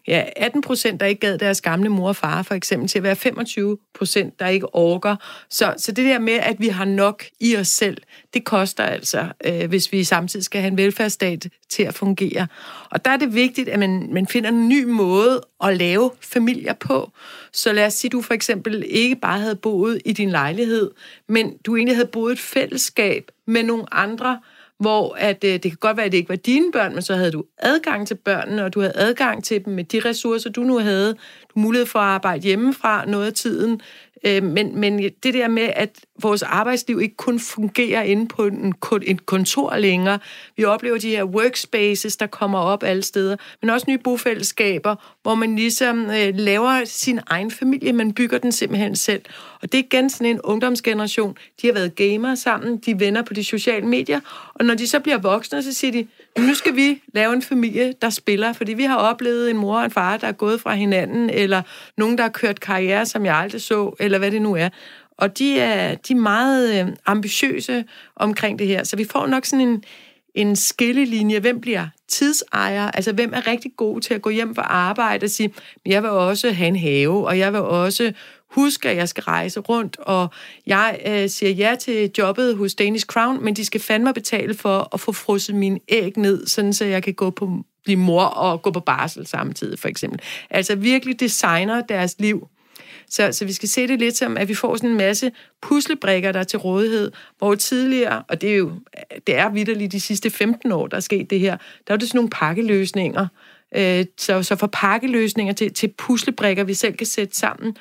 ja, 18 procent, der ikke gad deres gamle mor og far, for eksempel, til at være 25 procent, der ikke orker. Så, så det der med, at vi har nok i os selv, det koster altså, øh, hvis vi samtidig skal have en velfærdsstat til at fungere. Og der er det vigtigt, at man, man finder en ny måde at lave familier på. Så lad os sige, at du for eksempel ikke bare havde boet i din lejlighed, men du egentlig havde boet i et fællesskab med nogle andre, hvor at, øh, det kan godt være, at det ikke var dine børn, men så havde du adgang til børnene, og du havde adgang til dem med de ressourcer, du nu havde. Du mulighed for at arbejde hjemmefra noget af tiden. Øh, men, men det der med, at vores arbejdsliv ikke kun fungerer inde på en, en kontor længere. Vi oplever de her workspaces, der kommer op alle steder, men også nye bofællesskaber, hvor man ligesom øh, laver sin egen familie, man bygger den simpelthen selv. Og det er igen sådan en ungdomsgeneration. De har været gamere sammen, de venner på de sociale medier, og når de så bliver voksne, så siger de, nu skal vi lave en familie, der spiller, fordi vi har oplevet en mor og en far, der er gået fra hinanden, eller nogen, der har kørt karriere, som jeg aldrig så, eller hvad det nu er. Og de er, de er meget øh, ambitiøse omkring det her. Så vi får nok sådan en, en skillelinje. Hvem bliver tidsejer? Altså, hvem er rigtig god til at gå hjem fra arbejde og sige, jeg vil også have en have, og jeg vil også huske, at jeg skal rejse rundt, og jeg øh, siger ja til jobbet hos Danish Crown, men de skal fandme betale for at få frosset mine æg ned, sådan så jeg kan gå på blive mor og gå på barsel samtidig, for eksempel. Altså virkelig designer deres liv. Så, så vi skal se det lidt som, at vi får sådan en masse puslebrikker, der er til rådighed, hvor tidligere, og det er jo det er vidderligt de sidste 15 år, der er sket det her, der er det sådan nogle pakkeløsninger. Øh, så, så for pakkeløsninger til, til puslebrikker, vi selv kan sætte sammen.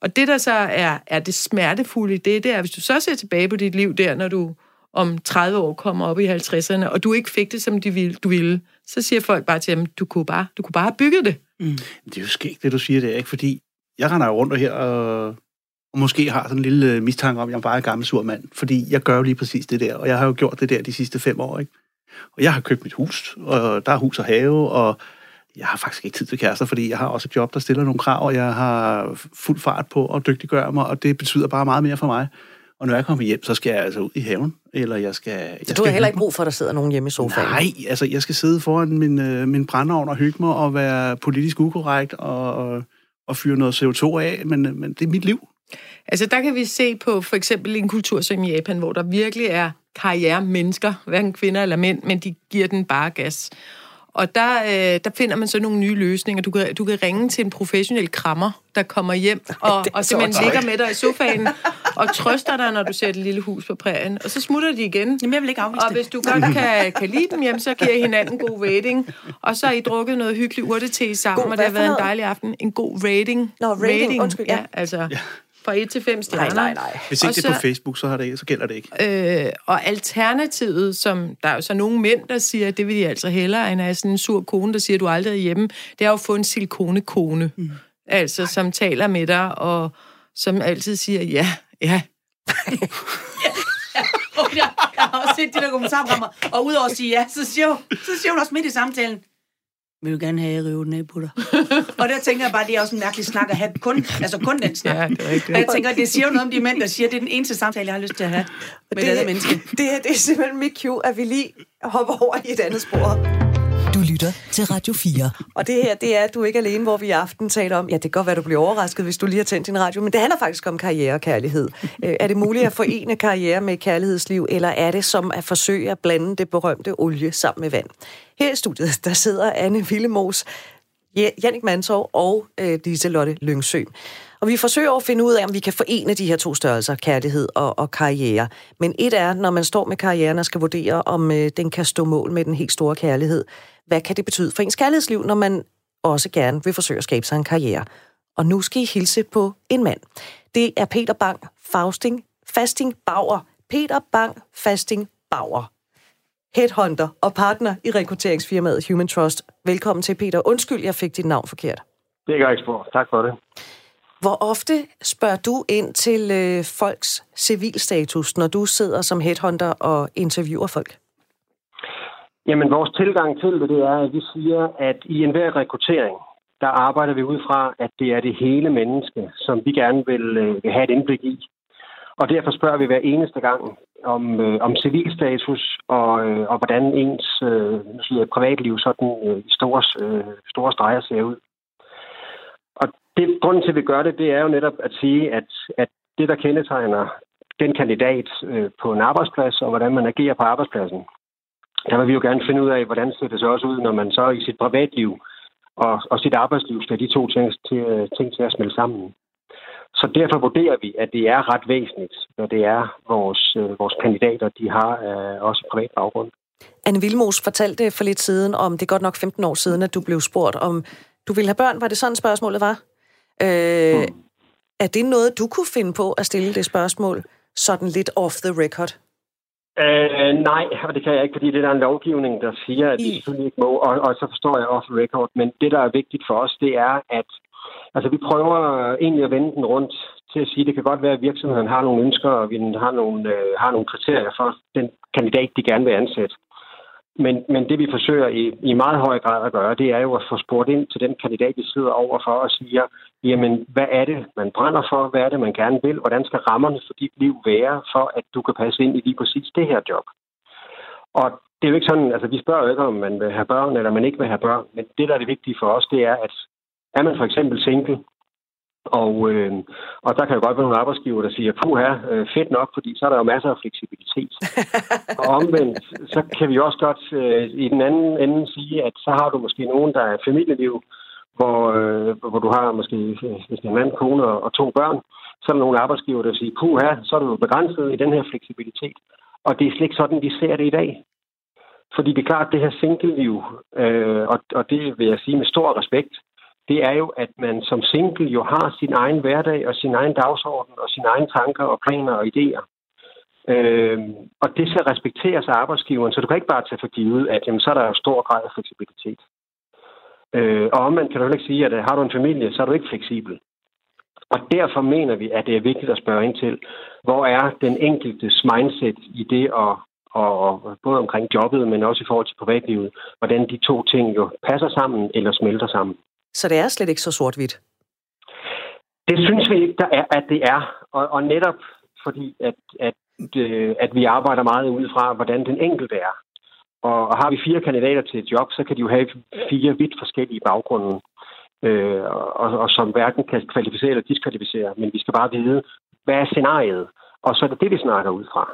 Og det, der så er, er det smertefulde i det, det er, hvis du så ser tilbage på dit liv der, når du om 30 år kommer op i 50'erne, og du ikke fik det, som de ville, du ville, så siger folk bare til dem, du kunne bare, du kunne bare have bygget det. Mm. Det er jo skægt, det du siger der, ikke? Fordi jeg render jo rundt og her og, og måske har sådan en lille øh, mistanke om, at jeg bare er en gammel sur mand. Fordi jeg gør jo lige præcis det der, og jeg har jo gjort det der de sidste fem år, ikke? Og jeg har købt mit hus, og der er hus og have, og jeg har faktisk ikke tid til kærester, fordi jeg har også et job, der stiller nogle krav, og jeg har fuld fart på at dygtiggøre mig, og det betyder bare meget mere for mig. Og når jeg kommer hjem, så skal jeg altså ud i haven, eller jeg skal... Jeg så du har heller ikke brug for, at der sidder nogen hjemme i sofaen? Nej, altså jeg skal sidde foran min, øh, min brændeovn og hygge mig og være politisk ukorrekt og, og, at fyre noget CO2 af, men, øh, men det er mit liv. Altså der kan vi se på for eksempel en kultur som Japan, hvor der virkelig er karrieremennesker, hverken kvinder eller mænd, men de giver den bare gas. Og der, øh, der finder man så nogle nye løsninger. Du kan, du kan ringe til en professionel krammer, der kommer hjem og, og simpelthen ligger med dig i sofaen og trøster dig, når du ser et lille hus på prærien. Og så smutter de igen. Jamen, jeg vil ikke afvise Og hvis du godt kan, kan lide dem hjem, så giver I hinanden god rating. Og så har I drukket noget hyggelig urtete sammen, god, og det har været en dejlig aften. En god rating. Nå, rating, rating. undskyld. Ja, ja altså... Ja fra 1 til 5 stjerner. Nej, nej, nej. Hvis ikke det er på Facebook, så, har det, så gælder det ikke. Øh, og alternativet, som der er jo så nogle mænd, der siger, at det vil de altså hellere, end at have sådan en sur kone, der siger, at du aldrig er hjemme, det er jo at få en silikonekone. Mm. Altså, som taler med dig, og som altid siger, ja, ja. ja, jeg har også set de der kommentarprogrammer, og udover at sige ja, så siger, så siger hun også midt i samtalen, vil du gerne have, at jeg river den af på dig? og der tænker jeg bare, det er også en mærkelig snak at have kun, altså kun den snak. Ja, det er rigtigt. Og jeg tænker, det siger jo noget om de mænd, der siger, at det er den eneste samtale, jeg har lyst til at have med det, det menneske. Det, her, det er simpelthen mit cue, at vi lige hopper over i et andet spor. Du lytter til Radio 4. Og det her, det er, at du ikke er alene, hvor vi i aften taler om, ja, det kan godt være, du bliver overrasket, hvis du lige har tændt din radio, men det handler faktisk om karriere og kærlighed. Øh, er det muligt at forene karriere med kærlighedsliv, eller er det som at forsøge at blande det berømte olie sammen med vand? Her i studiet, der sidder Anne Villemos, Jannik Mansov og øh, Lotte Lyngsø. Og vi forsøger at finde ud af, om vi kan forene de her to størrelser, kærlighed og, og karriere. Men et er, når man står med karrieren og skal vurdere, om øh, den kan stå mål med den helt store kærlighed hvad kan det betyde for ens kærlighedsliv, når man også gerne vil forsøge at skabe sig en karriere. Og nu skal I hilse på en mand. Det er Peter Bang Fausting, Fasting Bauer. Peter Bang Fasting Bauer. Headhunter og partner i rekrutteringsfirmaet Human Trust. Velkommen til, Peter. Undskyld, jeg fik dit navn forkert. Det er ikke spor. Tak for det. Hvor ofte spørger du ind til øh, folks civilstatus, når du sidder som headhunter og interviewer folk? Jamen, vores tilgang til det, det er, at vi siger, at i enhver rekruttering, der arbejder vi ud fra, at det er det hele menneske, som vi gerne vil, øh, vil have et indblik i. Og derfor spørger vi hver eneste gang om, øh, om civilstatus og, øh, og hvordan ens øh, siger, privatliv sådan øh, i store, øh, store streger ser ud. Det, grunden til, at vi gør det, det er jo netop at sige, at, at det, der kendetegner den kandidat øh, på en arbejdsplads, og hvordan man agerer på arbejdspladsen, der vil vi jo gerne finde ud af, hvordan ser det så også ud, når man så i sit privatliv og, og sit arbejdsliv skal de to ting til, øh, ting til at smelte sammen. Så derfor vurderer vi, at det er ret væsentligt, når det er vores, øh, vores kandidater, de har øh, også privat baggrund. Anne Vilmos fortalte for lidt siden om, det er godt nok 15 år siden, at du blev spurgt om, du ville have børn. Var det sådan spørgsmålet var? Øh, mm. Er det noget, du kunne finde på at stille det spørgsmål, sådan lidt off the record? Øh, nej, og det kan jeg ikke, fordi det er en lovgivning, der siger, at det selvfølgelig ikke må, og, og så forstår jeg off record. Men det, der er vigtigt for os, det er, at altså, vi prøver egentlig at vende den rundt til at sige, at det kan godt være, at virksomheden har nogle ønsker, og vi har nogle, øh, har nogle kriterier for den kandidat, de gerne vil ansætte. Men, men det vi forsøger i, i meget høj grad at gøre, det er jo at få spurgt ind til den kandidat, vi sidder overfor og siger, jamen hvad er det, man brænder for? Hvad er det, man gerne vil? Hvordan skal rammerne for dit liv være, for at du kan passe ind i lige præcis det her job? Og det er jo ikke sådan, altså vi spørger jo ikke, om man vil have børn, eller man ikke vil have børn, men det, der er det vigtige for os, det er, at er man for eksempel single, og, øh, og der kan jo godt være nogle arbejdsgiver, der siger, puh her, øh, fedt nok, fordi så er der jo masser af fleksibilitet. og omvendt, så kan vi også godt øh, i den anden ende sige, at så har du måske nogen, der er familieliv, hvor, øh, hvor du har måske hvis en mand, kone og, og to børn. Så er der nogle arbejdsgiver, der siger, puh her, så er du jo begrænset i den her fleksibilitet. Og det er slet ikke sådan, vi ser det i dag. Fordi det er klart, at det her single-liv, øh, og, og det vil jeg sige med stor respekt, det er jo, at man som single jo har sin egen hverdag og sin egen dagsorden og sine egne tanker og planer og idéer. Øh, og det skal respekteres af arbejdsgiveren, så du kan ikke bare tage for givet, at jamen, så er der jo stor grad af fleksibilitet. Øh, og omvendt kan du ikke sige, at øh, har du en familie, så er du ikke fleksibel. Og derfor mener vi, at det er vigtigt at spørge ind til, hvor er den enkeltes mindset i det at og både omkring jobbet, men også i forhold til privatlivet, hvordan de to ting jo passer sammen eller smelter sammen. Så det er slet ikke så sort-hvidt? Det synes vi ikke, der er, at det er. Og, og netop fordi, at, at, øh, at vi arbejder meget ud fra, hvordan den enkelte er. Og, og har vi fire kandidater til et job, så kan de jo have fire vidt forskellige baggrunde, øh, og, og som hverken kan kvalificere eller diskvalificere. Men vi skal bare vide, hvad er scenariet? Og så er det det, vi snakker ud fra.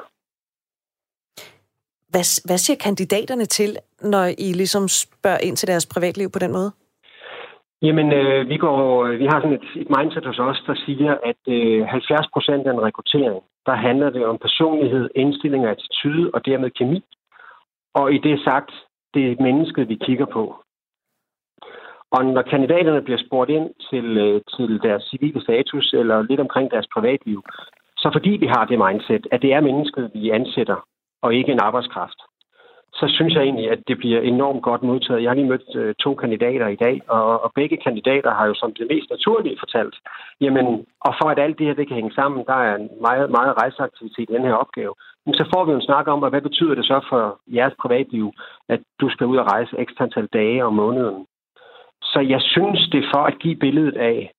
Hvad, hvad siger kandidaterne til, når I ligesom spørger ind til deres privatliv på den måde? Jamen, øh, vi, går, øh, vi har sådan et, et mindset hos os, der siger, at øh, 70 procent af en rekruttering, der handler det om personlighed, indstilling og attitude, og dermed kemi. Og i det sagt, det er mennesket, vi kigger på. Og når kandidaterne bliver spurgt ind til, øh, til deres civile status eller lidt omkring deres privatliv, så fordi vi har det mindset, at det er mennesket, vi ansætter, og ikke en arbejdskraft, så synes jeg egentlig, at det bliver enormt godt modtaget. Jeg har lige mødt øh, to kandidater i dag, og, og begge kandidater har jo som det mest naturlige fortalt, jamen, og for at alt det her det kan hænge sammen, der er en meget, meget rejseaktivitet i den her opgave, men så får vi jo en snak om, hvad betyder det så for jeres privatliv, at du skal ud og rejse ekstra antal dage om måneden. Så jeg synes, det er for at give billedet af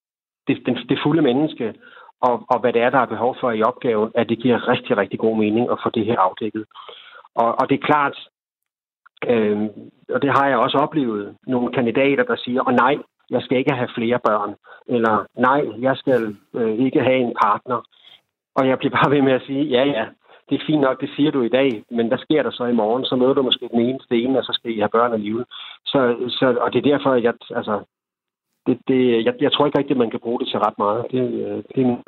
det, det, det fulde menneske, og, og hvad det er, der er behov for i opgaven, at det giver rigtig, rigtig god mening at få det her afdækket. Og, og det er klart, øh, og det har jeg også oplevet, nogle kandidater, der siger, og nej, jeg skal ikke have flere børn, eller nej, jeg skal øh, ikke have en partner. Og jeg bliver bare ved med at sige, ja, ja, det er fint nok, det siger du i dag, men hvad sker der så i morgen? Så møder du måske den eneste ene, og så skal I have børn alligevel. Så, så, og det er derfor, at jeg, altså, det, det, jeg, jeg tror ikke rigtigt, at man kan bruge det til ret meget. Det, øh, det er min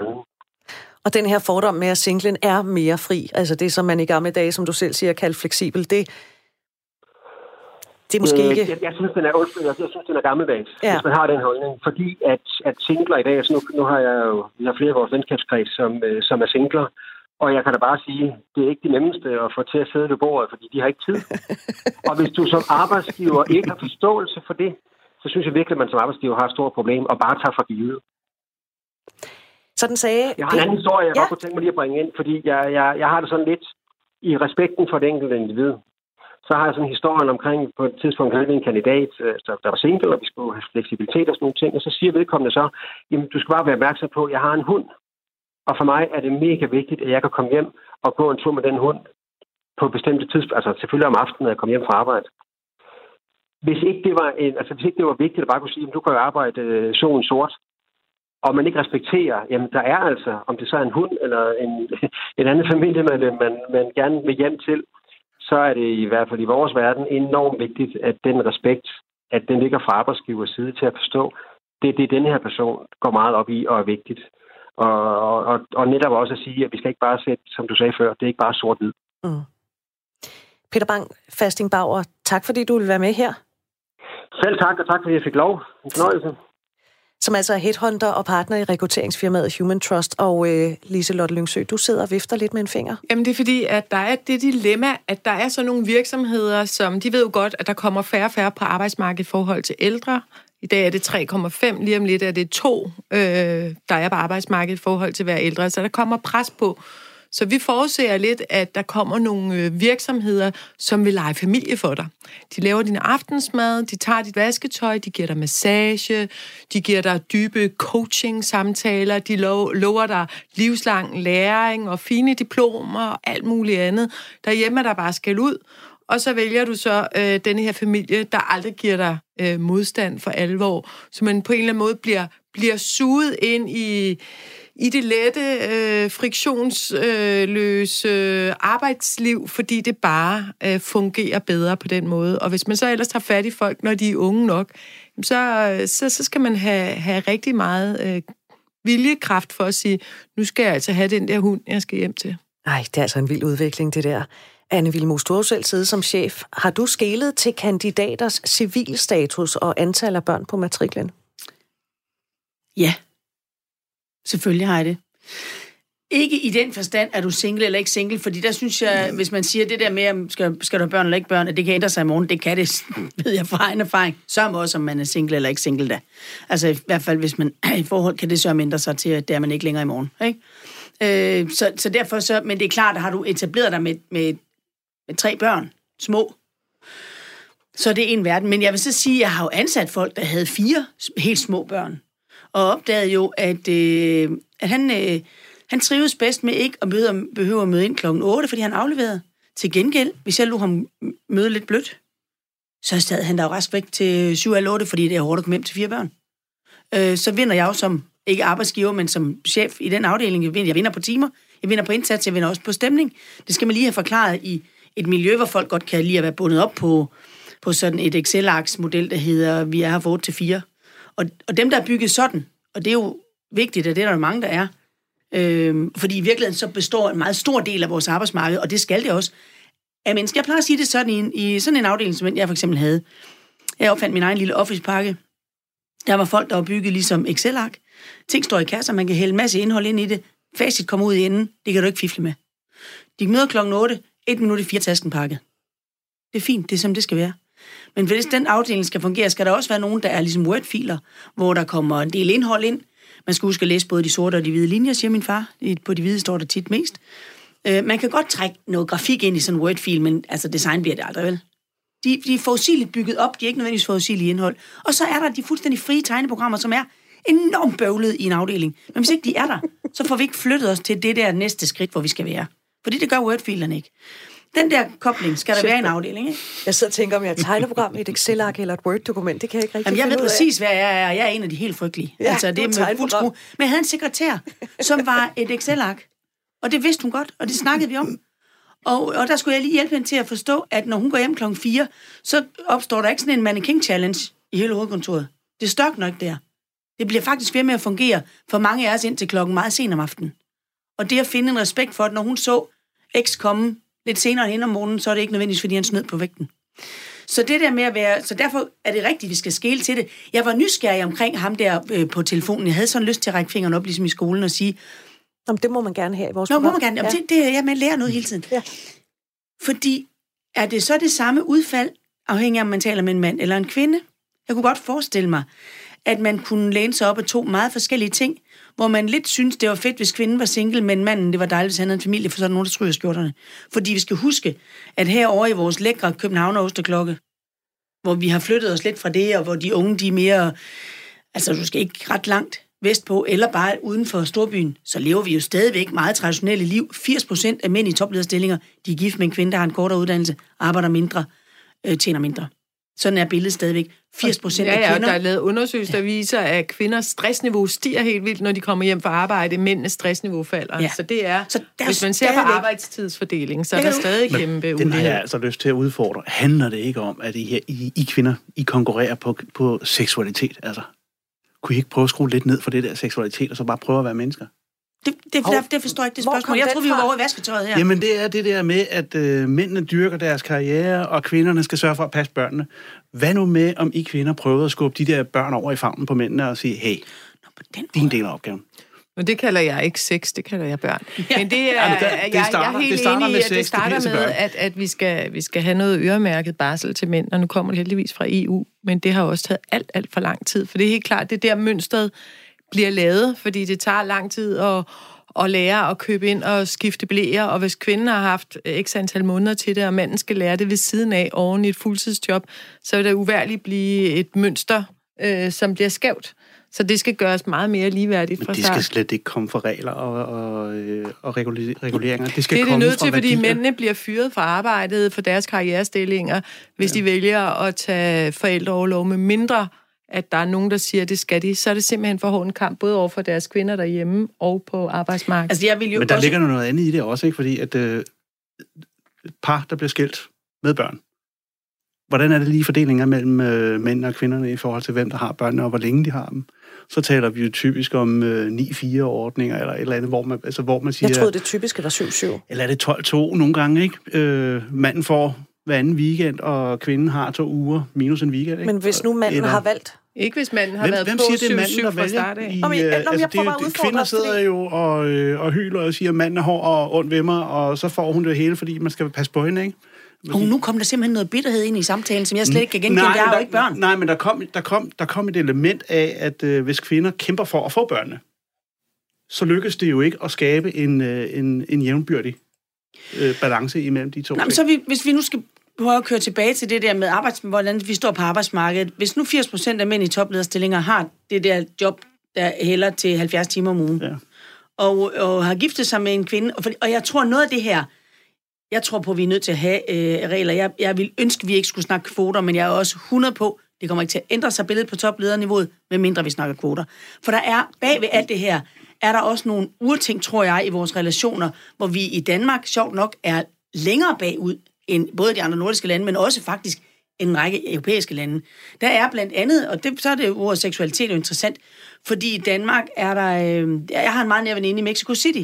og den her fordom med, at singlen er mere fri, altså det, som man i gamle dage, som du selv siger, kaldt fleksibel, det, det er måske øh, ikke... Jeg, jeg, synes, den er, undskyld, jeg, jeg synes, den er gammeldags, ja. hvis man har den holdning. Fordi at, at singler i dag, altså nu, nu har jeg jo, vi har flere af vores venskabskreds, som, øh, som er singler, og jeg kan da bare sige, det er ikke de nemmeste at få til at sidde ved bordet, fordi de har ikke tid. og hvis du som arbejdsgiver ikke har forståelse for det, så synes jeg virkelig, at man som arbejdsgiver har et stort problem og bare tager for givet. Sådan sagde... Jeg har en anden historie, jeg ja. godt kunne tænke mig lige at bringe ind, fordi jeg, jeg, jeg har det sådan lidt i respekten for det enkelte individ. Så har jeg sådan en historie omkring, på et tidspunkt havde vi en kandidat, øh, der var single, og vi skulle have fleksibilitet og sådan nogle ting, og så siger vedkommende så, jamen du skal bare være opmærksom på, at jeg har en hund. Og for mig er det mega vigtigt, at jeg kan komme hjem og gå en tur med den hund på bestemte tidspunkter, altså selvfølgelig om aftenen, når jeg kommer hjem fra arbejde. Hvis ikke det var, en, altså hvis ikke det var vigtigt at bare kunne sige, at du kan jo arbejde øh, solen sort, og man ikke respekterer, jamen der er altså, om det så er en hund eller en, en anden familiemedlem, man, man gerne vil hjem til, så er det i hvert fald i vores verden enormt vigtigt, at den respekt, at den ligger fra arbejdsgivers side til at forstå, det det, den her person går meget op i og er vigtigt. Og, og, og netop også at sige, at vi skal ikke bare sætte, som du sagde før, det er ikke bare sort-hvid. Mm. Peter Bang, Fasting Bauer, tak fordi du vil være med her. Selv tak, og tak fordi jeg fik lov. En fornøjelse som altså er headhunter og partner i rekrutteringsfirmaet Human Trust. Og øh, Lise Lotte Lyngsø, du sidder og vifter lidt med en finger. Jamen det er fordi, at der er det dilemma, at der er sådan nogle virksomheder, som de ved jo godt, at der kommer færre og færre på arbejdsmarkedet i forhold til ældre. I dag er det 3,5, lige om lidt er det 2, øh, der er på arbejdsmarkedet i forhold til hver ældre. Så der kommer pres på så vi forudser lidt, at der kommer nogle øh, virksomheder, som vil lege familie for dig. De laver din aftensmad, de tager dit vasketøj, de giver dig massage, de giver dig dybe coaching-samtaler, de lover dig livslang læring og fine diplomer og alt muligt andet. Derhjemme er der bare skal ud, og så vælger du så øh, denne her familie, der aldrig giver dig øh, modstand for alvor, så man på en eller anden måde bliver, bliver suget ind i i det lette, øh, friktionsløse øh, arbejdsliv, fordi det bare øh, fungerer bedre på den måde. Og hvis man så ellers tager fat i folk, når de er unge nok, så, så, så skal man have, have rigtig meget øh, viljekraft for at sige, nu skal jeg altså have den der hund, jeg skal hjem til. Nej, det er altså en vild udvikling, det der. Anne Vilmos, du har selv siddet som chef. Har du skelet til kandidaters civilstatus og antal af børn på matriklen? Ja, Selvfølgelig har jeg det. Ikke i den forstand, er du single eller ikke single, fordi der synes jeg, hvis man siger det der med, om skal, skal du have børn eller ikke børn, at det kan ændre sig i morgen, det kan det, ved jeg fra egen erfaring. Så også, om man er single eller ikke single da. Altså i hvert fald, hvis man er i forhold, kan det så ændre sig til, at det er man ikke længere i morgen. Ikke? Øh, så, så derfor så, men det er klart, at har du etableret dig med, med, med tre børn, små, så det er en verden. Men jeg vil så sige, at jeg har jo ansat folk, der havde fire helt små børn, og opdagede jo, at, øh, at han... Øh, han trives bedst med ikke at møde, behøve at møde ind klokken 8, fordi han afleverede. Til gengæld, hvis jeg lå ham møde lidt blødt, så sad han der jo rask væk til 7 eller 8, fordi det er hårdt at komme hjem til fire børn. Øh, så vinder jeg jo som, ikke arbejdsgiver, men som chef i den afdeling. Jeg vinder, jeg vinder på timer, jeg vinder på indsats, jeg vinder også på stemning. Det skal man lige have forklaret i et miljø, hvor folk godt kan lide at være bundet op på, på sådan et Excel-aks-model, der hedder, vi er her for 8 til 4. Og, og dem, der er bygget sådan, og det er jo vigtigt, at det er der mange, der er, Øh, fordi i virkeligheden så består en meget stor del af vores arbejdsmarked, og det skal det også, af mennesker. Jeg plejer at sige det sådan i, en, i sådan en afdeling, som jeg for eksempel havde. Jeg opfandt min egen lille office-pakke. Der var folk, der var bygget ligesom Excel-ark. Ting står i kasser, man kan hælde en masse indhold ind i det. Facit kommer ud i enden. Det kan du ikke fifle med. De møder klokken 8, et minut i fire tasken pakket. Det er fint, det er som det skal være. Men hvis den afdeling skal fungere, skal der også være nogen, der er ligesom Word-filer, hvor der kommer en del indhold ind, man skal huske at læse både de sorte og de hvide linjer, siger min far. På de hvide står der tit mest. Øh, man kan godt trække noget grafik ind i sådan en Word-fil, men altså design bliver det aldrig, vel? De, de er forudsigeligt bygget op, de er ikke nødvendigvis forudsigelige indhold. Og så er der de fuldstændig frie tegneprogrammer, som er enormt bøvlet i en afdeling. Men hvis ikke de er der, så får vi ikke flyttet os til det der næste skridt, hvor vi skal være. Fordi det gør Word-filerne ikke. Den der kobling skal der være i en afdeling, ikke? Jeg sidder og tænker, om jeg er et tegneprogram i et Excel-ark eller et Word-dokument. Det kan jeg ikke rigtig Jamen, jeg ved præcis, hvad jeg er. Jeg er en af de helt frygtelige. Ja, altså, det er med fuld skrue. Men jeg havde en sekretær, som var et Excel-ark. Og det vidste hun godt, og det snakkede vi om. Og, og der skulle jeg lige hjælpe hende til at forstå, at når hun går hjem klokken 4, så opstår der ikke sådan en mannequin challenge i hele hovedkontoret. Det størk nok der. Det bliver faktisk ved med at fungere for mange af os ind til klokken meget sent om aftenen. Og det at finde en respekt for, at når hun så X komme lidt senere hen om morgenen, så er det ikke nødvendigvis, fordi han snød på vægten. Så det der med at være, så derfor er det rigtigt, vi skal skele til det. Jeg var nysgerrig omkring ham der øh, på telefonen. Jeg havde sådan lyst til at række fingeren op, ligesom i skolen, og sige, Nå, det må man gerne have i vores Nå, må program. man gerne. Jamen, Ja. det, det, jeg man lærer noget hele tiden. Ja. Fordi er det så det samme udfald, afhængig af, om man taler med en mand eller en kvinde? Jeg kunne godt forestille mig, at man kunne læne sig op af to meget forskellige ting, hvor man lidt synes, det var fedt, hvis kvinden var single, men manden, det var dejligt, hvis han havde en familie, for så er der nogen, der stryger skjorterne. Fordi vi skal huske, at herovre i vores lækre Københavner Osterklokke, hvor vi har flyttet os lidt fra det, og hvor de unge, de er mere, altså du skal ikke ret langt vestpå, eller bare uden for storbyen, så lever vi jo stadigvæk meget traditionelle liv. 80 procent af mænd i toplederstillinger, de er gift med en kvinde, der har en kortere uddannelse, arbejder mindre, øh, tjener mindre. Sådan er billedet stadigvæk. 80 procent Ja, af ja, og kvinder... der er lavet undersøgelser, der viser, at kvinders stressniveau stiger helt vildt, når de kommer hjem fra arbejde. Mændenes stressniveau falder. Ja. Ja. Så det er, Så der er hvis man ser på stadigvæk- arbejdstidsfordeling, så er der stadig kæmpe Den har jeg ulighed. altså lyst til at udfordre. Handler det ikke om, at I, her, I, I kvinder, I konkurrerer på, på seksualitet? Altså, kunne I ikke prøve at skrue lidt ned for det der seksualitet, og så bare prøve at være mennesker? Det, det, Hov, det, det forstår jeg ikke, det spørgsmål. Jeg troede, vi var over i vasketøjet her. Ja. Jamen, det er det der med, at øh, mændene dyrker deres karriere, og kvinderne skal sørge for at passe børnene. Hvad nu med, om I kvinder prøvede at skubbe de der børn over i favnen på mændene og sige, hey, Nå, på den din måde. del af opgaven? Men det kalder jeg ikke sex, det kalder jeg børn. Men det er, Ja, men der- jeg, det jeg starter- er helt det starter enig i, med at sex, det starter med, at, at vi, skal, vi skal have noget øremærket barsel til mænd, og nu kommer det heldigvis fra EU, men det har også taget alt, alt for lang tid, for det er helt klart, det er der mønstret bliver lavet, fordi det tager lang tid at, at lære at købe ind og skifte blæer, og hvis kvinden har haft x antal måneder til det, og manden skal lære det ved siden af oven i et fuldtidsjob, så vil der uværligt blive et mønster, øh, som bliver skævt. Så det skal gøres meget mere ligeværdigt Men fra det start. skal slet ikke komme fra regler og, og, øh, og regule- reguleringer. Det skal Det er det komme nødt fra til, fordi værdier. mændene bliver fyret fra arbejdet for deres karrierestillinger, hvis ja. de vælger at tage forældreoverlov med mindre, at der er nogen, der siger, at det skal de. Så er det simpelthen for hård en kamp, både over for deres kvinder derhjemme og på arbejdsmarkedet. Altså, jeg vil jo Men der også... ligger noget andet i det også, ikke? Fordi at øh, par, der bliver skilt med børn, hvordan er det lige fordelinger mellem øh, mænd og kvinderne i forhold til, hvem der har børnene, og hvor længe de har dem? Så taler vi jo typisk om øh, 9-4-ordninger, eller et eller andet, hvor man, altså, hvor man siger... Jeg troede, det typiske var 7-7. Eller er det 12-2 nogle gange, ikke? Øh, manden får hver anden weekend, og kvinden har to uger minus en weekend, ikke? Men hvis nu manden Eller- har valgt Ikke hvis manden har Hvem, været hvem på siger, det er manden, 7-7 der fra start vælger? af? I, Nå, men jeg- øh, men jeg altså, prøver bare at kvinder os, fordi- sidder jo og, øh, og hyler og siger, at manden er hård og ondt ved mig, og så får hun det hele, fordi man skal passe på hende, ikke? Og nu kom der simpelthen noget bitterhed ind i samtalen, som jeg slet ikke kan genkende. Jeg men har jo ikke børn. Nej, men der kom, der kom, der kom et element af, at øh, hvis kvinder kæmper for at få børnene, så lykkes det jo ikke at skabe en, øh, en, en jævnbyrdig øh, balance imellem de to. Nå, men ting. så vi, hvis vi nu skal prøve at køre tilbage til det der med arbejds, hvordan vi står på arbejdsmarkedet. Hvis nu 80 procent af mænd i toplederstillinger har det der job, der hælder til 70 timer om ugen, Ja. og, og har giftet sig med en kvinde, og, for, og jeg tror noget af det her, jeg tror på, at vi er nødt til at have øh, regler. Jeg, jeg vil ønske, at vi ikke skulle snakke kvoter, men jeg er også 100 på, det kommer ikke til at ændre sig billedet på toplederniveauet, medmindre vi snakker kvoter. For der er bag ved alt det her, er der også nogle urting, tror jeg, i vores relationer, hvor vi i Danmark, sjovt nok, er længere bagud end både de andre nordiske lande, men også faktisk en række europæiske lande. Der er blandt andet, og det, så er det ordet seksualitet jo interessant, fordi i Danmark er der, øh, jeg har en meget nær veninde i Mexico City,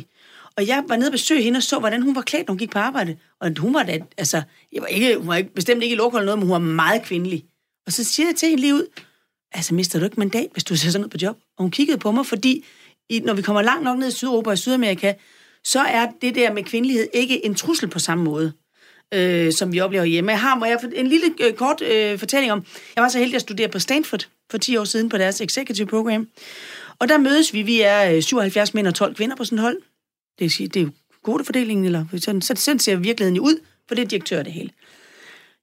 og jeg var nede og besøge hende og så, hvordan hun var klædt, når hun gik på arbejde. Og hun var da, altså, jeg var ikke, hun var ikke, bestemt ikke i lokal noget, men hun var meget kvindelig. Og så siger jeg til hende lige ud, altså mister du ikke mandat, hvis du ser sådan ud på job? Og hun kiggede på mig, fordi i, når vi kommer langt nok ned i Sydeuropa og Sydamerika, så er det der med kvindelighed ikke en trussel på samme måde, øh, som vi oplever hjemme. Jeg har må jeg, en lille øh, kort øh, fortælling om, jeg var så heldig at studere på Stanford for 10 år siden på deres executive program. Og der mødes vi, vi er øh, 77 mænd og 12 kvinder på sådan et hold. Det, det er jo kvotefordelingen, eller sådan, så sådan ser virkeligheden jo ud, for det er direktør det hele.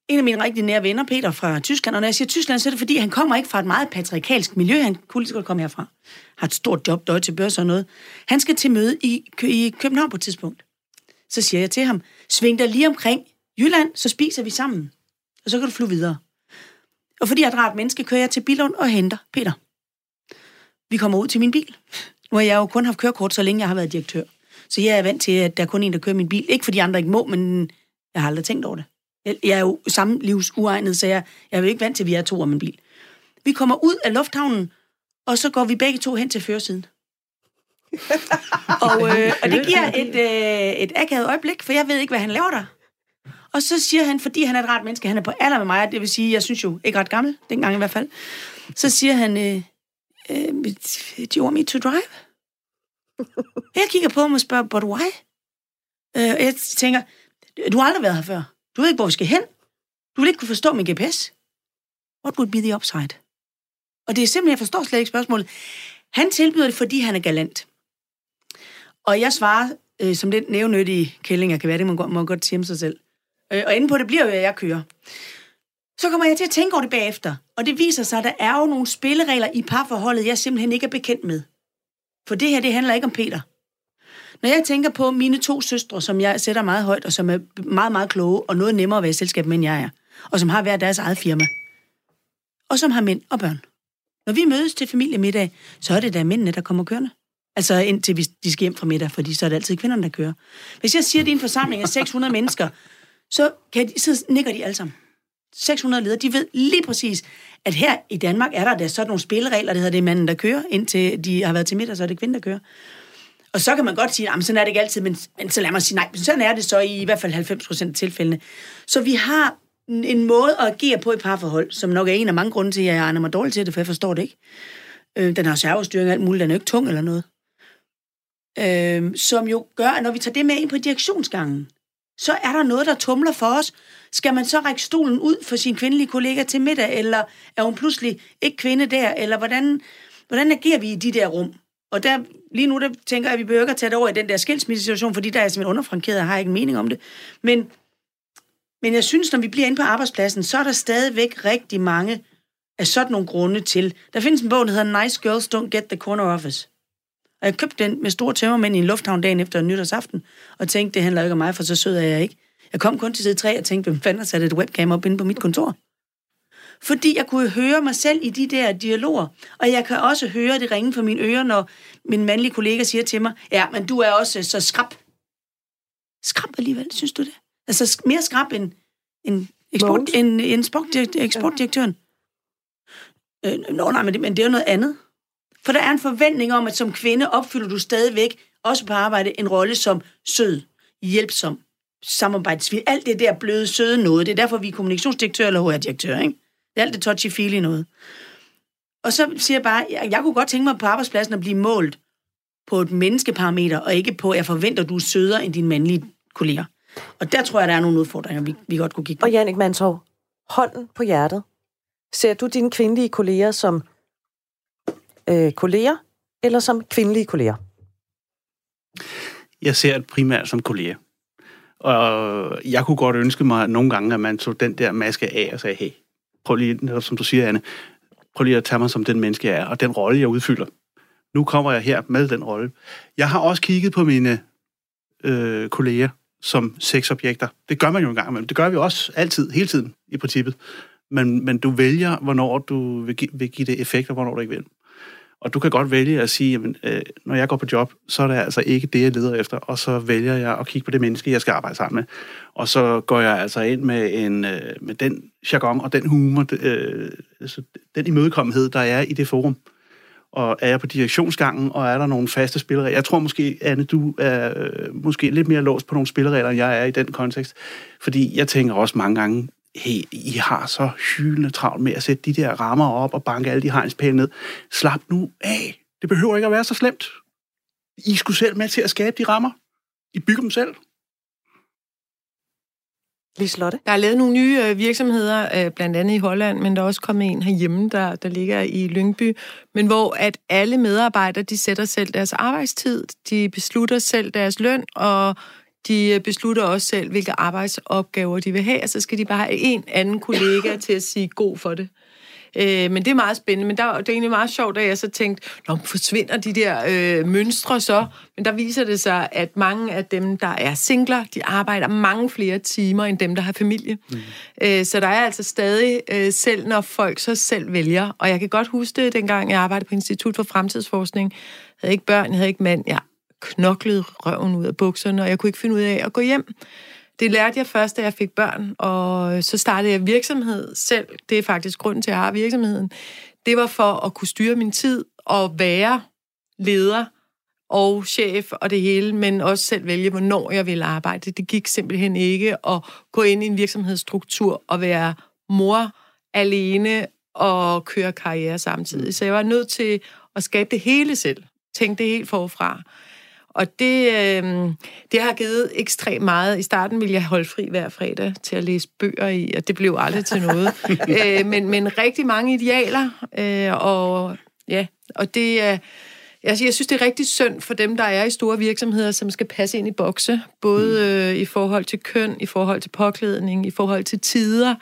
En af mine rigtig nære venner, Peter fra Tyskland, og når jeg siger Tyskland, så er det fordi, han kommer ikke fra et meget patriarkalsk miljø, han kunne lige så godt komme herfra. Har et stort job, Deutsche Börse og noget. Han skal til møde i, i København på et tidspunkt. Så siger jeg til ham, sving dig lige omkring Jylland, så spiser vi sammen. Og så kan du flyve videre. Og fordi jeg er et rart menneske, kører jeg til Bilund og henter Peter. Vi kommer ud til min bil. Nu har jeg jo kun haft kørekort, så længe jeg har været direktør. Så jeg er vant til, at der er kun en, der kører min bil. Ikke fordi andre ikke må, men jeg har aldrig tænkt over det. Jeg, er jo samme livs uegnet, så jeg, jeg er jo ikke vant til, at vi er to om en bil. Vi kommer ud af lufthavnen, og så går vi begge to hen til førersiden. og, øh, og det giver et, øh, et akavet øjeblik, for jeg ved ikke, hvad han laver der. Og så siger han, fordi han er et rart menneske, han er på alder med mig, det vil sige, jeg synes jo ikke ret gammel, dengang i hvert fald, så siger han, øh, øh, do you want me to drive? Jeg kigger på ham og spørger, but why? Øh, og jeg tænker, du har aldrig været her før. Du ved ikke, hvor vi skal hen. Du vil ikke kunne forstå min GPS. What would be the upside? Og det er simpelthen, jeg forstår slet ikke spørgsmålet. Han tilbyder det, fordi han er galant. Og jeg svarer, øh, som den nævnyttige kælling, jeg kan være, det må, må godt sige om sig selv. Øh, og inde på det bliver jo, at jeg kører. Så kommer jeg til at tænke over det bagefter. Og det viser sig, at der er jo nogle spilleregler i parforholdet, jeg simpelthen ikke er bekendt med. For det her, det handler ikke om Peter. Når jeg tænker på mine to søstre, som jeg sætter meget højt, og som er meget, meget kloge, og noget nemmere at være i selskab med, end jeg er, og som har hver deres eget firma, og som har mænd og børn. Når vi mødes til familiemiddag, så er det da mændene, der kommer kørende. Altså indtil vi, de skal hjem fra middag, fordi så er det altid kvinderne, der kører. Hvis jeg siger, at det er en forsamling af 600 mennesker, så, kan de, så nikker de alle sammen. 600 ledere, de ved lige præcis, at her i Danmark er der da sådan nogle spilleregler, der hedder det er manden, der kører, indtil de har været til middag, så er det kvinden, der kører. Og så kan man godt sige, at sådan er det ikke altid, men, men så lad mig sige, nej, men sådan er det så i, i hvert fald 90 procent af tilfældene. Så vi har en, en måde at agere på i parforhold, som nok er en af mange grunde til, at jeg egner mig dårligt til det, for jeg forstår det ikke. Øh, den har servostyring og alt muligt, den er jo ikke tung eller noget. Øh, som jo gør, at når vi tager det med ind på direktionsgangen, så er der noget, der tumler for os. Skal man så række stolen ud for sin kvindelige kollega til middag, eller er hun pludselig ikke kvinde der, eller hvordan, hvordan agerer vi i de der rum? Og der, lige nu der tænker jeg, at vi behøver ikke at tage det over i den der skilsmissesituation, fordi der er jeg simpelthen underfrankeret, og har ikke en mening om det. Men, men jeg synes, når vi bliver inde på arbejdspladsen, så er der stadigvæk rigtig mange af sådan nogle grunde til. Der findes en bog, der hedder Nice Girls Don't Get the Corner Office. Og jeg købte den med store tømmermænd i en lufthavn dagen efter en nytårsaften, og tænkte, det handler ikke om mig, for så sød er jeg ikke. Jeg kom kun til side 3 og tænkte, hvem fanden har sat et webcam op inde på mit kontor? Fordi jeg kunne høre mig selv i de der dialoger, og jeg kan også høre det ringe for mine ører, når min mandlige kollega siger til mig, ja, men du er også så skrab. Skrab alligevel, synes du det? Altså mere skrab end, end, eksport, end, end sportdirekt- eksportdirektøren. Øh, nå, nej, men det, men det er jo noget andet. For der er en forventning om, at som kvinde opfylder du stadigvæk, også på arbejde, en rolle som sød, hjælpsom, samarbejdsvillig. Alt det der bløde, søde noget. Det er derfor, vi er kommunikationsdirektør eller HR-direktør, ikke? Det er alt det touchy-feely noget. Og så siger jeg bare, jeg, jeg kunne godt tænke mig på arbejdspladsen at blive målt på et menneskeparameter, og ikke på, at jeg forventer, at du er sødere end dine mandlige kolleger. Og der tror jeg, der er nogle udfordringer, vi, vi godt kunne kigge på. Og Jannik Mantov, hånden på hjertet. Ser du dine kvindelige kolleger som øh, kolleger, eller som kvindelige kolleger? Jeg ser det primært som kolleger. Og jeg kunne godt ønske mig nogle gange, at man tog den der maske af og sagde, hey, prøv lige, som du siger, Anne, prøv lige at tage mig som den menneske, jeg er, og den rolle, jeg udfylder. Nu kommer jeg her med den rolle. Jeg har også kigget på mine øh, kolleger som sexobjekter. Det gør man jo engang men Det gør vi også altid, hele tiden i princippet. Men, men du vælger, hvornår du vil, give, vil give det effekt, og hvornår du ikke vil. Og du kan godt vælge at sige, jamen, øh, når jeg går på job, så er det altså ikke det, jeg leder efter, og så vælger jeg at kigge på det menneske, jeg skal arbejde sammen med. Og så går jeg altså ind med, en, øh, med den jargon og den humor, øh, altså, den imødekommenhed, der er i det forum. Og er jeg på direktionsgangen, og er der nogle faste spilleregler? Jeg tror måske, Anne, du er øh, måske lidt mere låst på nogle spilleregler, end jeg er i den kontekst. Fordi jeg tænker også mange gange, hey, I har så hyldende travlt med at sætte de der rammer op og banke alle de hegnspæle ned. Slap nu af. Det behøver ikke at være så slemt. I skulle selv med til at skabe de rammer. I bygger dem selv. Liselotte? Der er lavet nogle nye øh, virksomheder, øh, blandt andet i Holland, men der er også kommet en herhjemme, der, der ligger i Lyngby, men hvor at alle medarbejdere, de sætter selv deres arbejdstid, de beslutter selv deres løn, og de øh, beslutter også selv, hvilke arbejdsopgaver de vil have, og så skal de bare have en anden kollega til at sige god for det. Øh, men det er meget spændende, men der, det er egentlig meget sjovt, at jeg så tænkte, Nå, forsvinder de der øh, mønstre så? Men der viser det sig, at mange af dem, der er singler, de arbejder mange flere timer, end dem, der har familie. Mm. Øh, så der er altså stadig, øh, selv når folk så selv vælger, og jeg kan godt huske det, dengang jeg arbejdede på Institut for Fremtidsforskning, jeg havde ikke børn, jeg havde ikke mand, jeg knoklede røven ud af bukserne, og jeg kunne ikke finde ud af at gå hjem. Det lærte jeg først, da jeg fik børn, og så startede jeg virksomhed selv. Det er faktisk grunden til, at jeg har virksomheden. Det var for at kunne styre min tid og være leder og chef og det hele, men også selv vælge, hvornår jeg ville arbejde. Det gik simpelthen ikke at gå ind i en virksomhedsstruktur og være mor alene og køre karriere samtidig. Så jeg var nødt til at skabe det hele selv. Tænke det helt forfra. Og det, øh, det har givet ekstremt meget. I starten ville jeg holde fri hver fredag til at læse bøger i, og det blev aldrig til noget. øh, men, men rigtig mange idealer, øh, og ja, og det er... Jeg, jeg synes, det er rigtig synd for dem, der er i store virksomheder, som skal passe ind i bokse, både mm. øh, i forhold til køn, i forhold til påklædning, i forhold til tider.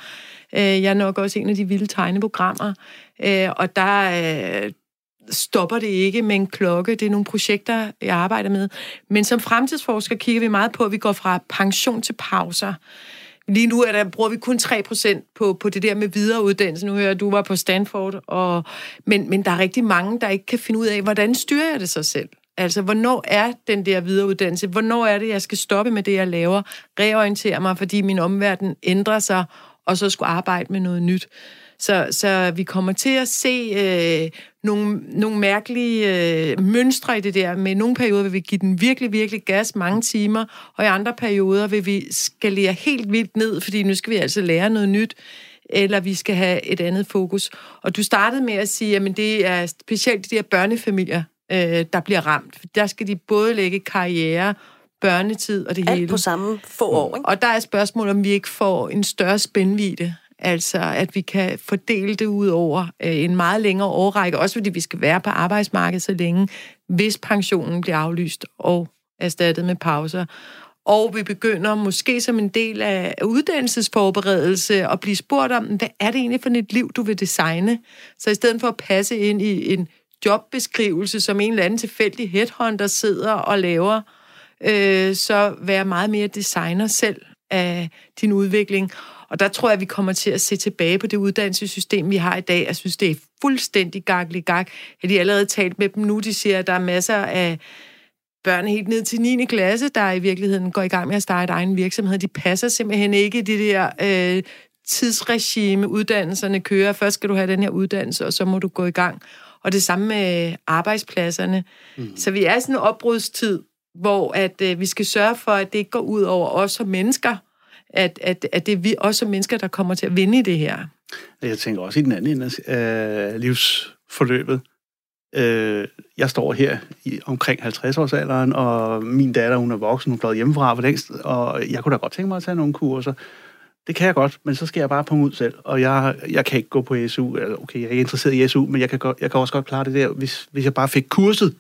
Øh, jeg er nok også en af de vilde tegneprogrammer, øh, og der, øh, stopper det ikke med en klokke. Det er nogle projekter, jeg arbejder med. Men som fremtidsforsker kigger vi meget på, at vi går fra pension til pauser. Lige nu er der, bruger vi kun 3% på, på det der med videreuddannelse. Nu hører jeg, at du var på Stanford. Og, men, men der er rigtig mange, der ikke kan finde ud af, hvordan styrer jeg det sig selv? Altså, hvornår er den der videreuddannelse? Hvornår er det, jeg skal stoppe med det, jeg laver? Reorientere mig, fordi min omverden ændrer sig, og så skulle arbejde med noget nyt. Så, så vi kommer til at se øh, nogle, nogle mærkelige øh, mønstre i det der. Med nogle perioder vil vi give den virkelig, virkelig gas mange timer, og i andre perioder vil vi skalere helt vildt ned, fordi nu skal vi altså lære noget nyt eller vi skal have et andet fokus. Og du startede med at sige, at det er specielt de der børnefamilier, øh, der bliver ramt. Der skal de både lægge karriere, børnetid og det Alt hele. på samme få år, ikke? Og der er spørgsmålet, om vi ikke får en større spændvidde Altså, at vi kan fordele det ud over øh, en meget længere årrække, også fordi vi skal være på arbejdsmarkedet så længe, hvis pensionen bliver aflyst og erstattet med pauser. Og vi begynder måske som en del af uddannelsesforberedelse at blive spurgt om, hvad er det egentlig for et liv, du vil designe? Så i stedet for at passe ind i en jobbeskrivelse, som en eller anden tilfældig headhunter sidder og laver, øh, så være meget mere designer selv af din udvikling. Og der tror jeg, at vi kommer til at se tilbage på det uddannelsessystem, vi har i dag. Jeg synes, det er fuldstændig gaklig gak. Jeg har de allerede talt med dem nu. De siger, at der er masser af børn helt ned til 9. klasse, der i virkeligheden går i gang med at starte egen virksomhed. De passer simpelthen ikke i det der øh, tidsregime, uddannelserne kører. Først skal du have den her uddannelse, og så må du gå i gang. Og det samme med arbejdspladserne. Mm. Så vi er sådan en opbrudstid, hvor at, øh, vi skal sørge for, at det ikke går ud over os som mennesker, at, at, at det er vi også som mennesker, der kommer til at vinde i det her. Jeg tænker også i den anden ende af livsforløbet. Øh, jeg står her i omkring 50-årsalderen, og min datter, hun er voksen, hun er blevet hjemmefra for længst, og jeg kunne da godt tænke mig at tage nogle kurser. Det kan jeg godt, men så skal jeg bare punge ud selv, og jeg, jeg kan ikke gå på SU. Okay, jeg er ikke interesseret i SU, men jeg kan, godt, jeg kan også godt klare det der, hvis, hvis jeg bare fik kurset.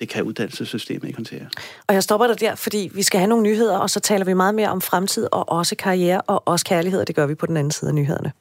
Det kan uddannelsessystemet ikke håndtere. Og jeg stopper dig der, fordi vi skal have nogle nyheder, og så taler vi meget mere om fremtid og også karriere og også kærlighed, og det gør vi på den anden side af nyhederne.